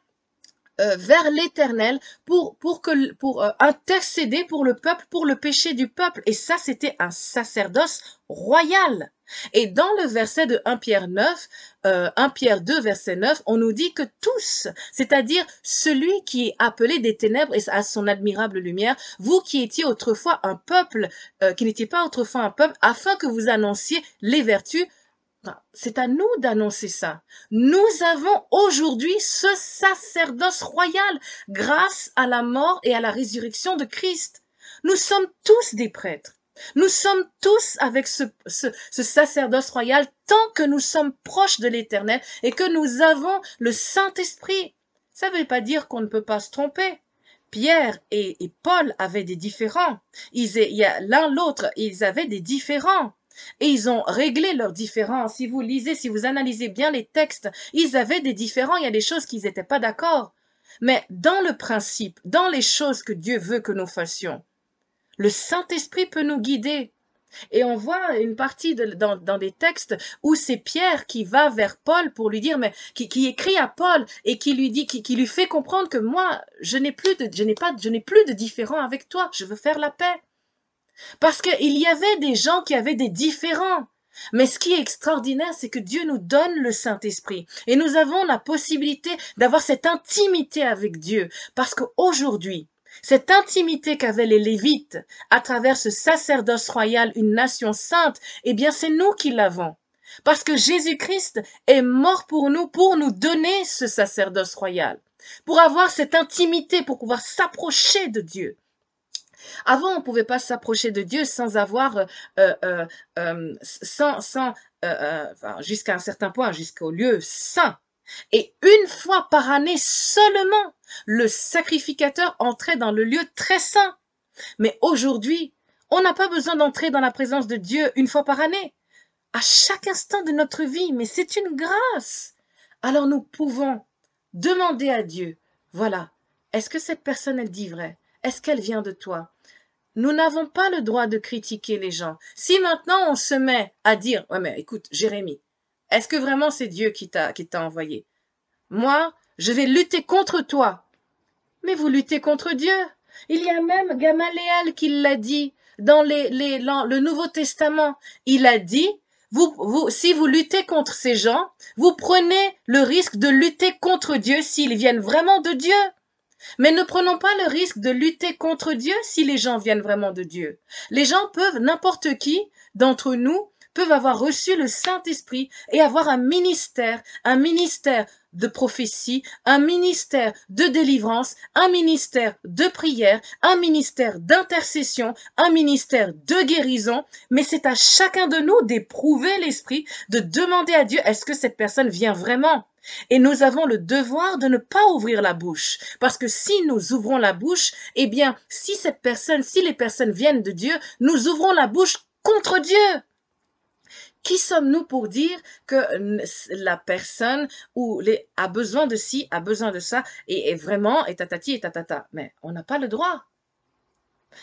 A: euh, vers l'Éternel pour pour que pour euh, intercéder pour le peuple, pour le péché du peuple. Et ça, c'était un sacerdoce royal. Et dans le verset de 1 Pierre 9, euh, 1 Pierre 2, verset 9, on nous dit que tous, c'est-à-dire celui qui est appelé des ténèbres et à son admirable lumière, vous qui étiez autrefois un peuple, euh, qui n'étiez pas autrefois un peuple, afin que vous annonciez les vertus c'est à nous d'annoncer ça. Nous avons aujourd'hui ce sacerdoce royal grâce à la mort et à la résurrection de Christ. Nous sommes tous des prêtres. Nous sommes tous avec ce, ce, sacerdoce royal tant que nous sommes proches de l'Éternel et que nous avons le Saint-Esprit. Ça ne veut pas dire qu'on ne peut pas se tromper. Pierre et, Paul avaient des différends. Ils, l'un l'autre, ils avaient des différends. Et ils ont réglé leurs différends. Si vous lisez, si vous analysez bien les textes, ils avaient des différends. Il y a des choses qu'ils n'étaient pas d'accord. Mais dans le principe, dans les choses que Dieu veut que nous fassions, le Saint-Esprit peut nous guider. Et on voit une partie dans, des textes où c'est Pierre qui va vers Paul pour lui dire, mais qui, écrit à Paul et qui lui dit, qui, lui fait comprendre que moi, je n'ai plus de, je n'ai je n'ai plus de différent avec toi. Je veux faire la paix. Parce qu'il y avait des gens qui avaient des différents. Mais ce qui est extraordinaire, c'est que Dieu nous donne le Saint-Esprit. Et nous avons la possibilité d'avoir cette intimité avec Dieu. Parce qu'aujourd'hui, cette intimité qu'avaient les Lévites à travers ce sacerdoce royal, une nation sainte, eh bien c'est nous qui l'avons. Parce que Jésus-Christ est mort pour nous, pour nous donner ce sacerdoce royal, pour avoir cette intimité, pour pouvoir s'approcher de Dieu. Avant, on ne pouvait pas s'approcher de Dieu sans avoir, euh, euh, euh, sans, sans jusqu'à un certain point, jusqu'au lieu saint. Et une fois par année seulement, le sacrificateur entrait dans le lieu très saint. Mais aujourd'hui, on n'a pas besoin d'entrer dans la présence de Dieu une fois par année. À chaque instant de notre vie, mais c'est une grâce. Alors nous pouvons demander à Dieu, voilà, est-ce que cette personne, elle dit vrai? Est-ce qu'elle vient de toi? Nous n'avons pas le droit de critiquer les gens. Si maintenant on se met à dire, ouais mais écoute, Jérémie, est-ce que vraiment c'est Dieu qui t'a envoyé? Moi, je vais lutter contre toi. Mais vous luttez contre Dieu. Il y a même Gamaliel qui l'a dit dans le Nouveau Testament. Il a dit, vous, vous, si vous luttez contre ces gens, vous prenez le risque de lutter contre Dieu s'ils viennent vraiment de Dieu. Mais ne prenons pas le risque de lutter contre Dieu si les gens viennent vraiment de Dieu. Les gens peuvent, n'importe qui d'entre nous, peuvent avoir reçu le Saint-Esprit et avoir un ministère, un ministère de prophétie, un ministère de délivrance, un ministère de prière, un ministère d'intercession, un ministère de guérison, mais c'est à chacun de nous d'éprouver l'esprit, de demander à Dieu est-ce que cette personne vient vraiment? Et nous avons le devoir de ne pas ouvrir la bouche. Parce que si nous ouvrons la bouche, eh bien, si cette personne, si les personnes viennent de Dieu, nous ouvrons la bouche contre Dieu. Qui sommes-nous pour dire que la personne ou les, a besoin de ci, a besoin de ça, et, vraiment, et tatati, et tatata. Mais on n'a pas le droit.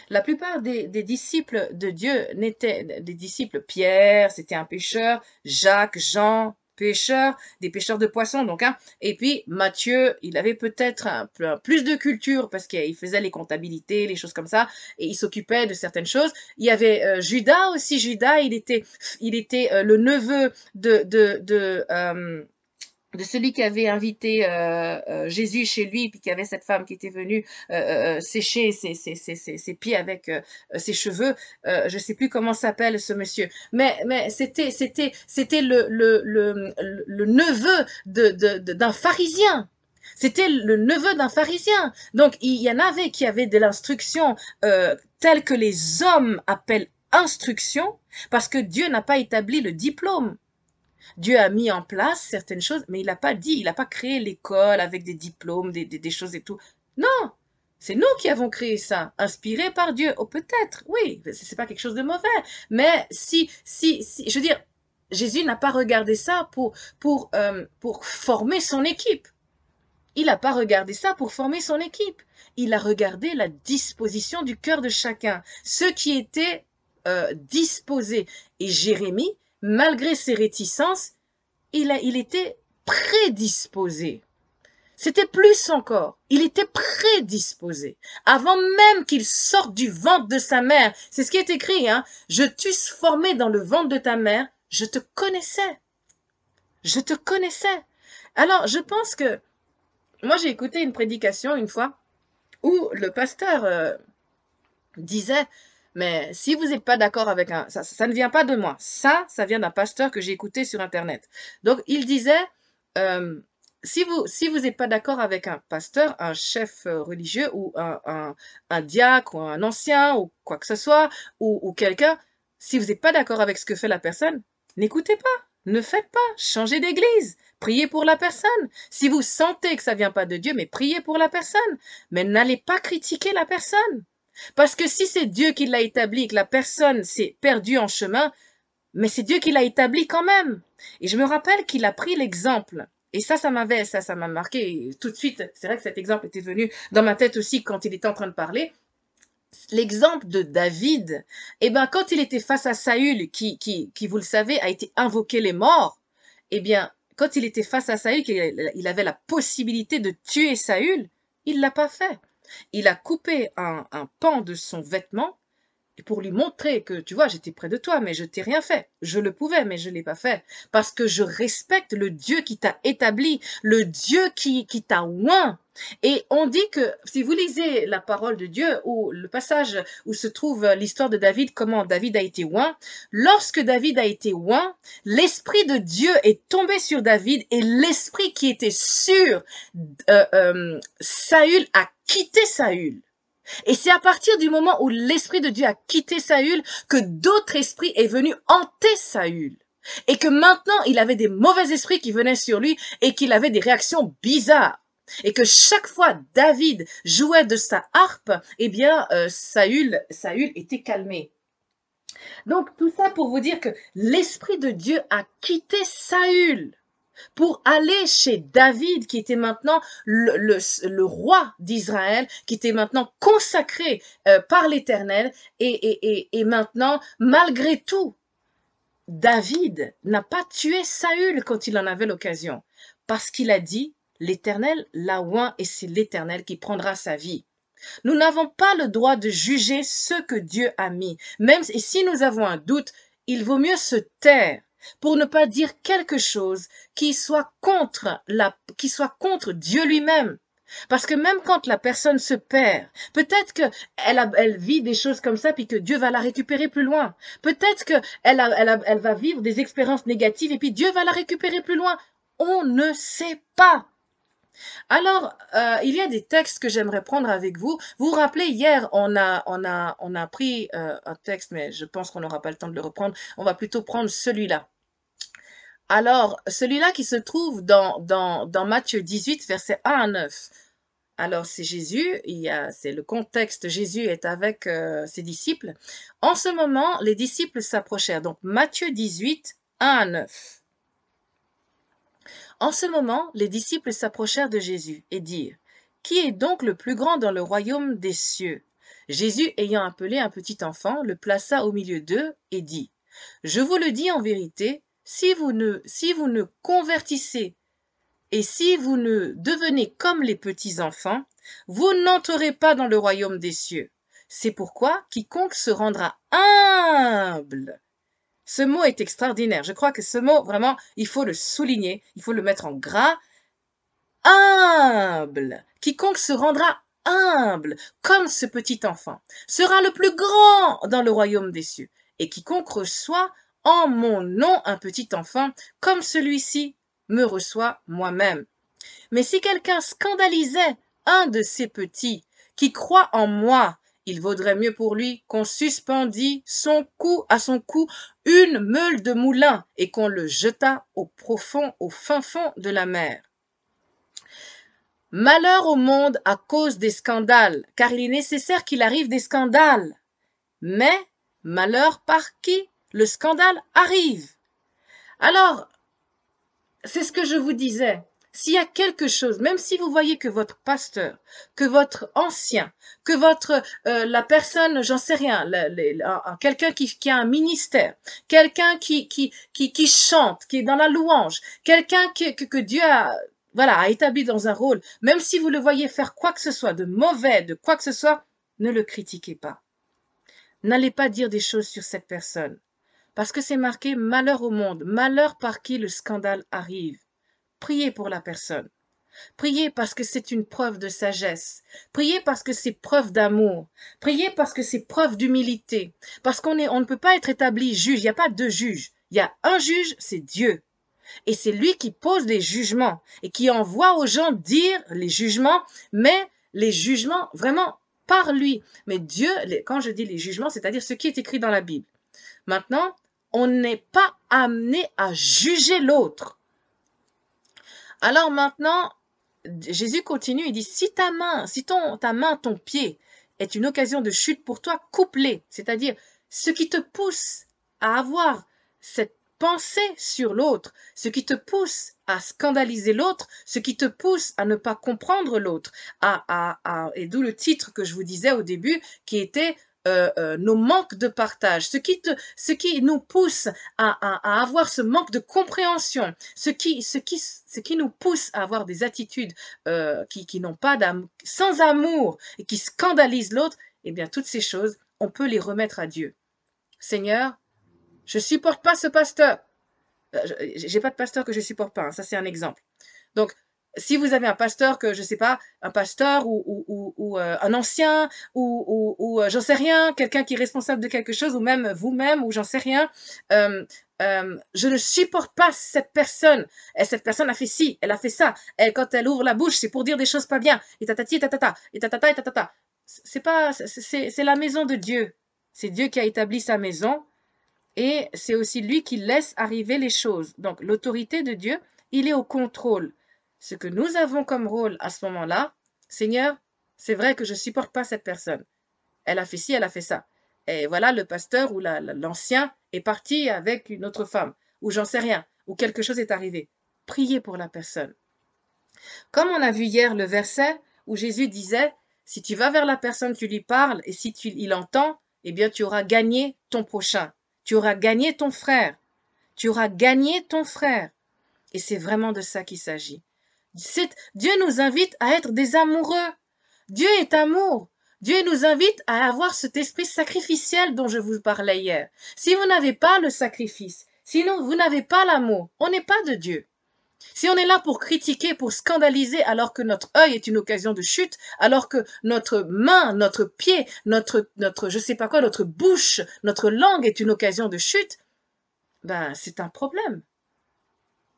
A: La plupart des, des disciples de Dieu n'étaient des disciples Pierre, c'était un pécheur, Jacques, Jean, pêcheurs, des pêcheurs de poissons donc. Hein. Et puis Matthieu, il avait peut-être un, plus de culture parce qu'il faisait les comptabilités, les choses comme ça, et il s'occupait de certaines choses. Il y avait euh, Judas aussi. Judas, il était, il était euh, le neveu de de, de euh, de celui qui avait invité euh, euh, Jésus chez lui, puis qui avait cette femme qui était venue euh, sécher ses, ses, ses, ses, pieds avec ses cheveux. je ne sais plus comment s'appelle ce monsieur, mais mais c'était c'était c'était le, le le le neveu de d'un pharisien. C'était le neveu d'un pharisien. Donc il y en avait qui avaient de l'instruction telle que les hommes appellent instruction, parce que Dieu n'a pas établi le diplôme. Dieu a mis en place certaines choses, mais il n'a pas dit, il n'a pas créé l'école avec des diplômes, des, des, choses et tout. Non, c'est nous qui avons créé ça, inspiré par Dieu. Oh, peut-être, oui, c'est pas quelque chose de mauvais. Mais si, si, si, je veux dire, Jésus n'a pas regardé ça pour, pour, euh, pour former son équipe. Il n'a pas regardé ça pour former son équipe. Il a regardé la disposition du cœur de chacun, ceux qui étaient euh, disposés. Et Jérémie, malgré ses réticences, il, a, était prédisposé. C'était plus encore. Il était prédisposé. Avant même qu'il sorte du ventre de sa mère. C'est ce qui est écrit, hein. Je t'eusse formé dans le ventre de ta mère. Je te connaissais. Je te connaissais. Alors, je pense que, moi, j'ai écouté une prédication une fois où le pasteur euh, disait, mais si vous n'êtes pas d'accord avec un... Ça, ne vient pas de moi. Ça, ça vient d'un pasteur que j'ai écouté sur Internet. Donc, il disait, euh, si vous si n'êtes pas d'accord avec un pasteur, un chef euh, religieux ou un, un, diacre ou un ancien ou quoi que ce soit, ou, quelqu'un, si vous n'êtes pas d'accord avec ce que fait la personne, n'écoutez pas. Ne faites pas, changez d'église, priez pour la personne. Si vous sentez que ça vient pas de Dieu, mais priez pour la personne. Mais n'allez pas critiquer la personne. Parce que si c'est Dieu qui l'a établi que la personne s'est perdue en chemin, mais c'est Dieu qui l'a établi quand même. Et je me rappelle qu'il a pris l'exemple. Et ça, ça m'avait, ça, ça m'a marqué tout de suite. C'est vrai que cet exemple était venu dans ma tête aussi quand il était en train de parler. L'exemple de David, eh ben, quand il était face à Saül, qui, qui, qui, vous le savez, a été invoqué les morts, eh bien, quand il était face à Saül, qu'il avait la possibilité de tuer Saül, il l'a pas fait. Il a coupé un, pan de son vêtement et pour lui montrer que, tu vois, j'étais près de toi, mais je t'ai rien fait. Je le pouvais, mais je l'ai pas fait. Parce que je respecte le Dieu qui t'a établi, le Dieu qui, qui t'a oint. Et on dit que, si vous lisez la parole de Dieu, ou le passage où se trouve l'histoire de David, comment David a été oint, lorsque David a été oint, l'Esprit de Dieu est tombé sur David, et l'Esprit qui était sur euh, euh, Saül a quitté Saül. Et c'est à partir du moment où l'Esprit de Dieu a quitté Saül que d'autres esprits est venu hanter Saül. Et que maintenant il avait des mauvais esprits qui venaient sur lui et qu'il avait des réactions bizarres. Et que chaque fois David jouait de sa harpe, eh bien euh, Saül, Saül était calmé. Donc tout ça pour vous dire que l'Esprit de Dieu a quitté Saül pour aller chez David, qui était maintenant le, roi d'Israël, qui était maintenant consacré euh, par l'Éternel, et maintenant, malgré tout, David n'a pas tué Saül quand il en avait l'occasion, parce qu'il a dit, l'Éternel l'a oint et c'est l'Éternel qui prendra sa vie. Nous n'avons pas le droit de juger ce que Dieu a mis. Même si nous avons un doute, il vaut mieux se taire pour ne pas dire quelque chose qui soit contre la, qui soit contre Dieu lui-même. Parce que même quand la personne se perd, peut-être que elle, vit des choses comme ça, puis que Dieu va la récupérer plus loin. Peut-être que elle, elle, elle va vivre des expériences négatives, et puis Dieu va la récupérer plus loin. On ne sait pas. Alors, euh, il y a des textes que j'aimerais prendre avec vous. Vous vous rappelez, hier, on a, on a, on a pris euh, un texte, mais je pense qu'on n'aura pas le temps de le reprendre. On va plutôt prendre celui-là. Alors, celui-là qui se trouve dans, dans, dans Matthieu 18, versets 1 à 9. Alors, c'est Jésus, c'est le contexte, Jésus est avec euh, ses disciples. En ce moment, les disciples s'approchèrent. Donc, Matthieu 18, 1 à 9. En ce moment, les disciples s'approchèrent de Jésus et dirent, Qui est donc le plus grand dans le royaume des cieux? Jésus, ayant appelé un petit enfant, le plaça au milieu d'eux et dit, Je vous le dis en vérité, si vous ne, si vous ne convertissez et si vous ne devenez comme les petits enfants, vous n'entrerez pas dans le royaume des cieux. C'est pourquoi quiconque se rendra humble. Ce mot est extraordinaire. Je crois que ce mot, vraiment, il faut le souligner, il faut le mettre en gras. Humble. Quiconque se rendra humble, comme ce petit enfant, sera le plus grand dans le royaume des cieux. Et quiconque reçoit en mon nom un petit enfant, comme celui-ci me reçoit moi-même. Mais si quelqu'un scandalisait un de ces petits qui croit en moi, il vaudrait mieux pour lui qu'on suspendît son cou à son cou une meule de moulin et qu'on le jetât au profond, au fin fond de la mer. Malheur au monde à cause des scandales, car il est nécessaire qu'il arrive des scandales. Mais malheur par qui? Le scandale arrive. Alors, c'est ce que je vous disais. S'il y a quelque chose, même si vous voyez que votre pasteur, que votre ancien, que votre euh, la personne, j'en sais rien, quelqu'un qui, qui, a un ministère, quelqu'un qui, qui, qui, chante, qui est dans la louange, quelqu'un que, que Dieu a voilà, a établi dans un rôle, même si vous le voyez faire quoi que ce soit de mauvais, de quoi que ce soit, ne le critiquez pas. N'allez pas dire des choses sur cette personne parce que c'est marqué malheur au monde, malheur par qui le scandale arrive. Priez pour la personne. Priez parce que c'est une preuve de sagesse. Priez parce que c'est preuve d'amour. Priez parce que c'est preuve d'humilité. Parce qu'on on ne peut pas être établi juge. Il n'y a pas deux juges. Il y a un juge, c'est Dieu. Et c'est lui qui pose les jugements et qui envoie aux gens dire les jugements, mais les jugements vraiment par lui. Mais Dieu, quand je dis les jugements, c'est-à-dire ce qui est écrit dans la Bible. Maintenant, on n'est pas amené à juger l'autre. Alors maintenant, Jésus continue, il dit, si ta main, si ton, ta main, ton pied est une occasion de chute pour toi, coupe-les. C'est-à-dire, ce qui te pousse à avoir cette pensée sur l'autre, ce qui te pousse à scandaliser l'autre, ce qui te pousse à ne pas comprendre l'autre, à, à, à, et d'où le titre que je vous disais au début, qui était euh, euh, nos manques de partage, ce qui, ce qui nous pousse à, à, avoir ce manque de compréhension, ce qui, ce qui, ce qui nous pousse à avoir des attitudes euh, qui, qui n'ont pas sans amour et qui scandalisent l'autre, eh bien toutes ces choses, on peut les remettre à Dieu. Seigneur, je supporte pas ce pasteur. J'ai pas de pasteur que je supporte pas. Hein, ça c'est un exemple. Donc si vous avez un pasteur que je sais pas, un pasteur ou, ou, euh, un ancien ou, euh, j'en sais rien, quelqu'un qui est responsable de quelque chose ou même vous-même ou j'en sais rien, euh, je ne supporte pas cette personne. Et cette personne a fait ci, elle a fait ça. Elle quand elle ouvre la bouche, c'est pour dire des choses pas bien. Et tatati, et tatata, et tatata, et tatata. C'est pas, c'est la maison de Dieu. C'est Dieu qui a établi sa maison et c'est aussi lui qui laisse arriver les choses. Donc l'autorité de Dieu, il est au contrôle ce que nous avons comme rôle à ce moment-là, Seigneur, c'est vrai que je ne supporte pas cette personne. Elle a fait ci, elle a fait ça. Et voilà, le pasteur ou l'ancien est parti avec une autre femme, ou j'en sais rien, ou quelque chose est arrivé. Priez pour la personne. Comme on a vu hier le verset où Jésus disait, si tu vas vers la personne, tu lui parles, et si tu, il entend, eh bien tu auras gagné ton prochain. Tu auras gagné ton frère. Tu auras gagné ton frère. Et c'est vraiment de ça qu'il s'agit. Dieu nous invite à être des amoureux. Dieu est amour. Dieu nous invite à avoir cet esprit sacrificiel dont je vous parlais hier. Si vous n'avez pas le sacrifice, sinon vous n'avez pas l'amour, on n'est pas de Dieu. si on est là pour critiquer, pour scandaliser, alors que notre œil est une occasion de chute, alors que notre main, notre pied, notre, notre, je sais pas quoi, notre bouche, notre langue est une occasion de chute, ben, c'est un problème.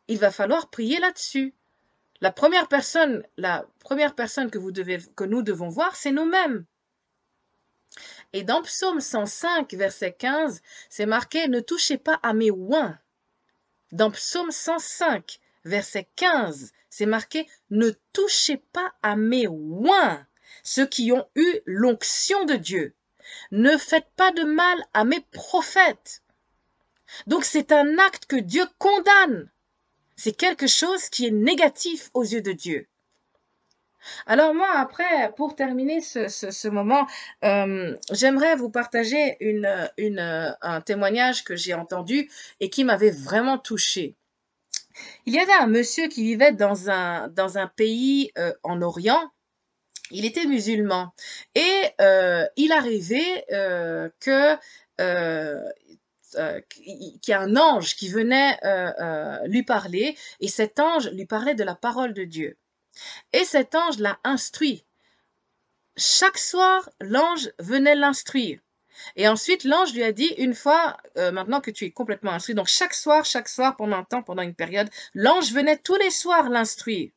A: Il va falloir prier là-dessus. La première personne, la première personne que vous devez, que nous devons voir, c'est nous-mêmes. Et dans Psaume 105, verset 15, c'est marqué Ne touchez pas à mes oins. Dans Psaume 105, verset 15, c'est marqué Ne touchez pas à mes oins, ceux qui ont eu l'onction de Dieu. Ne faites pas de mal à mes prophètes. Donc c'est un acte que Dieu condamne. C'est quelque chose qui est négatif aux yeux de Dieu. Alors moi, après, pour terminer ce, moment, euh, j'aimerais vous partager un témoignage que j'ai entendu et qui m'avait vraiment touché. Il y avait un monsieur qui vivait dans un, pays euh, en Orient. Il était musulman et euh, il arrivait que qu'il y a un ange qui venait lui parler et cet ange lui parlait de la parole de Dieu. Et cet ange l'a instruit. Chaque soir, l'ange venait l'instruire. Et ensuite, l'ange lui a dit, une fois, euh, maintenant que tu es complètement instruit, donc chaque soir, chaque soir, pendant un temps, pendant une période, l'ange venait tous les soirs l'instruire.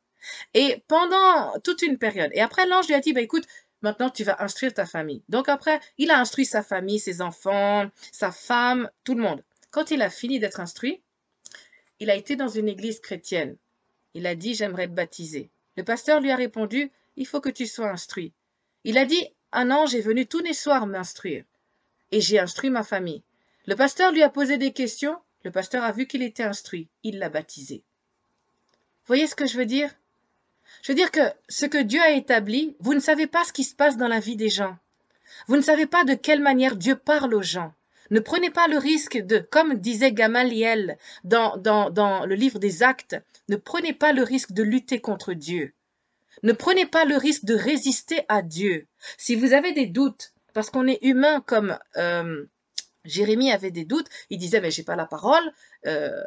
A: Et pendant toute une période. Et après, l'ange lui a dit, bah, écoute, maintenant tu vas instruire ta famille. Donc après, il a instruit sa famille, ses enfants, sa femme, tout le monde. Quand il a fini d'être instruit, il a été dans une église chrétienne. Il a dit, j'aimerais être baptisé. Le pasteur lui a répondu, il faut que tu sois instruit. Il a dit, un ange est venu tous les soirs m'instruire et j'ai instruit ma famille. Le pasteur lui a posé des questions, le pasteur a vu qu'il était instruit, il l'a baptisé. Voyez ce que je veux dire? Je veux dire que ce que Dieu a établi, vous ne savez pas ce qui se passe dans la vie des gens. Vous ne savez pas de quelle manière Dieu parle aux gens. Ne prenez pas le risque de, comme disait Gamaliel dans, dans, le livre des actes, ne prenez pas le risque de lutter contre Dieu. Ne prenez pas le risque de résister à Dieu. Si vous avez des doutes, parce qu'on est humain comme euh, Jérémie avait des doutes, il disait mais j'ai pas la parole. Euh,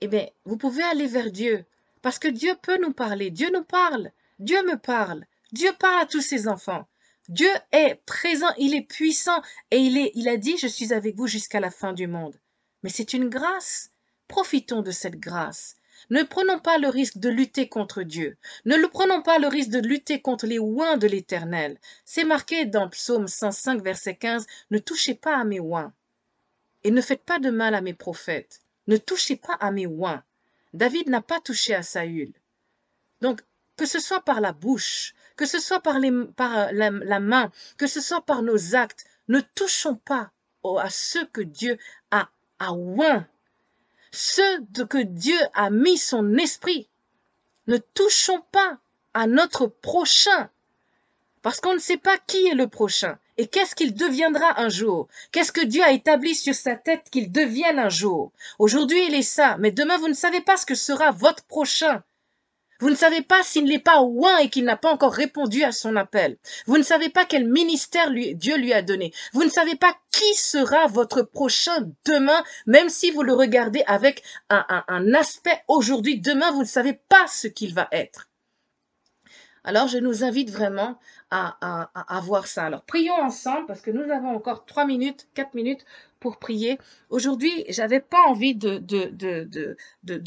A: eh bien, vous pouvez aller vers Dieu parce que Dieu peut nous parler. Dieu nous parle. Dieu me parle. Dieu parle à tous ses enfants. Dieu est présent, il est puissant et il est, il a dit je suis avec vous jusqu'à la fin du monde. Mais c'est une grâce. Profitons de cette grâce. Ne prenons pas le risque de lutter contre Dieu. Ne le prenons pas le risque de lutter contre les oins de l'Éternel. C'est marqué dans Psaume 105, verset 15, Ne touchez pas à mes oins. Et ne faites pas de mal à mes prophètes. Ne touchez pas à mes oins. David n'a pas touché à Saül. Donc, que ce soit par la bouche, que ce soit par, la, main, que ce soit par nos actes, ne touchons pas à ceux que Dieu a, a oint ceux que Dieu a mis son esprit. Ne touchons pas à notre prochain, parce qu'on ne sait pas qui est le prochain et qu'est-ce qu'il deviendra un jour? Qu'est-ce que Dieu a établi sur sa tête qu'il devienne un jour? Aujourd'hui, il est ça, mais demain, vous ne savez pas ce que sera votre prochain. Vous ne savez pas s'il n'est pas oint et qu'il n'a pas encore répondu à son appel. Vous ne savez pas quel ministère Dieu lui a donné. Vous ne savez pas qui sera votre prochain demain, même si vous le regardez avec un, aspect aujourd'hui. Demain, vous ne savez pas ce qu'il va être. Alors, je nous invite vraiment à, à, voir ça. Alors, prions ensemble parce que nous avons encore trois minutes, quatre minutes pour prier. Aujourd'hui, j'avais pas envie de,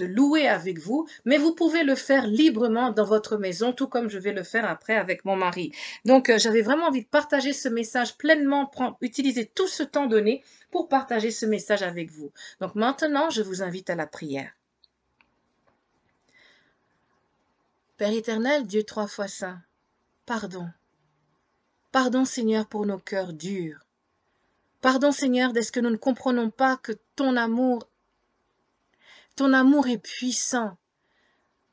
A: louer avec vous, mais vous pouvez le faire librement dans votre maison, tout comme je vais le faire après avec mon mari. Donc, euh, j'avais vraiment envie de partager ce message pleinement, prendre, utiliser tout ce temps donné pour partager ce message avec vous. Donc maintenant, je vous invite à la prière. Père éternel, Dieu trois fois saint, pardon. Pardon Seigneur pour nos cœurs durs. Pardon Seigneur, est-ce que nous ne comprenons pas que ton amour, ton amour est puissant.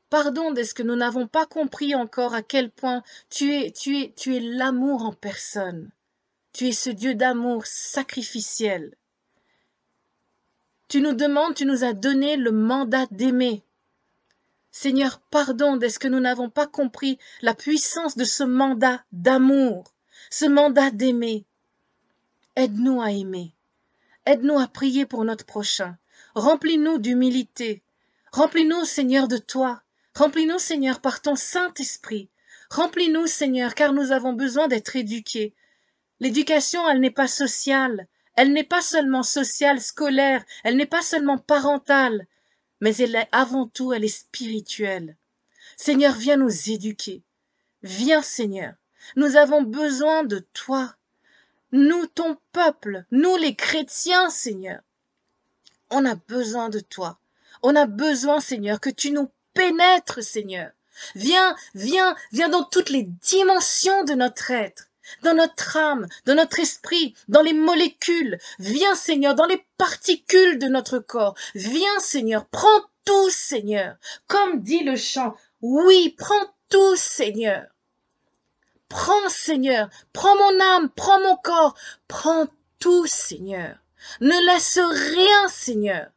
A: Pardon d'est-ce que nous n'avons pas compris encore à quel point tu es, tu es, tu es l'amour en personne. Tu es ce Dieu d'amour sacrificiel. Tu nous demandes, tu nous as donné le mandat d'aimer. Seigneur, pardon d'est-ce que nous n'avons pas compris la puissance de ce mandat d'amour, ce mandat d'aimer. Aide-nous à aimer. Aide-nous à prier pour notre prochain. Remplis-nous d'humilité. Remplis-nous, Seigneur, de toi. Remplis-nous, Seigneur, par ton Saint-Esprit. Remplis-nous, Seigneur, car nous avons besoin d'être éduqués. L'éducation, elle n'est pas sociale, elle n'est pas seulement sociale, scolaire, elle n'est pas seulement parentale, mais elle est avant tout, elle est spirituelle. Seigneur, viens nous éduquer. Viens, Seigneur. Nous avons besoin de toi. Nous, ton peuple, nous les chrétiens, Seigneur. On a besoin de toi. On a besoin, Seigneur, que tu nous pénètres, Seigneur. Viens, viens, viens dans toutes les dimensions de notre être, dans notre âme, dans notre esprit, dans les molécules. Viens, Seigneur, dans les particules de notre corps. Viens, Seigneur, prends tout, Seigneur. Comme dit le chant, oui, prends tout, Seigneur. Prends, Seigneur, prends mon âme, prends mon corps, prends tout, Seigneur. Ne laisse rien, Seigneur.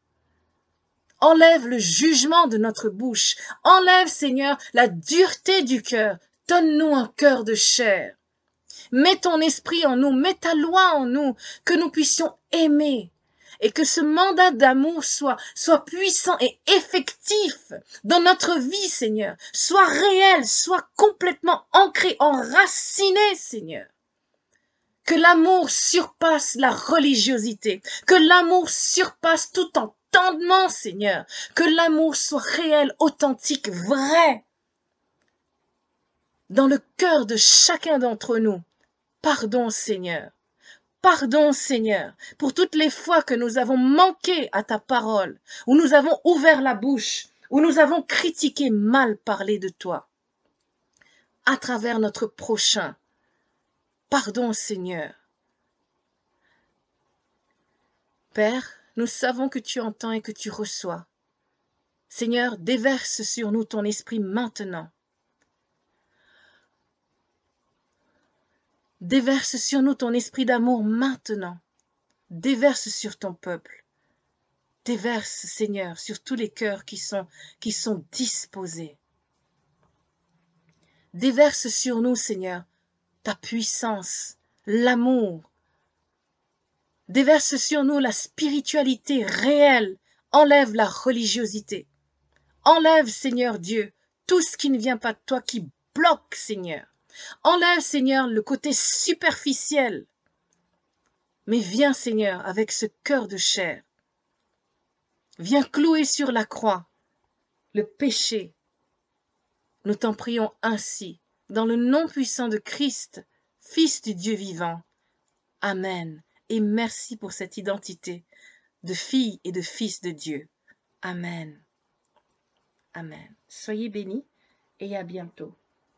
A: Enlève le jugement de notre bouche. Enlève, Seigneur, la dureté du cœur. Donne-nous un cœur de chair. Mets ton esprit en nous, mets ta loi en nous, que nous puissions aimer. Et que ce mandat d'amour soit, soit puissant et effectif dans notre vie, Seigneur. Soit réel, soit complètement ancré, enraciné, Seigneur. Que l'amour surpasse la religiosité, que l'amour surpasse tout entendement, Seigneur, que l'amour soit réel, authentique, vrai. Dans le cœur de chacun d'entre nous, pardon, Seigneur. Pardon, Seigneur, pour toutes les fois que nous avons manqué à ta parole, où nous avons ouvert la bouche, où nous avons critiqué, mal parlé de toi, à travers notre prochain, Pardon, Seigneur. Père, nous savons que tu entends et que tu reçois. Seigneur, déverse sur nous ton esprit maintenant. Déverse sur nous ton esprit d'amour maintenant. Déverse sur ton peuple. Déverse, Seigneur, sur tous les cœurs qui sont, qui sont disposés. Déverse sur nous, Seigneur, ta puissance, l'amour. Déverse sur nous la spiritualité réelle, enlève la religiosité. Enlève, Seigneur Dieu, tout ce qui ne vient pas de toi, qui bloque, Seigneur. Enlève, Seigneur, le côté superficiel. Mais viens, Seigneur, avec ce cœur de chair. Viens clouer sur la croix le péché. Nous t'en prions ainsi dans le nom puissant de Christ, Fils du Dieu vivant. Amen. Et merci pour cette identité de fille et de fils de Dieu. Amen. Amen. Soyez bénis et à bientôt.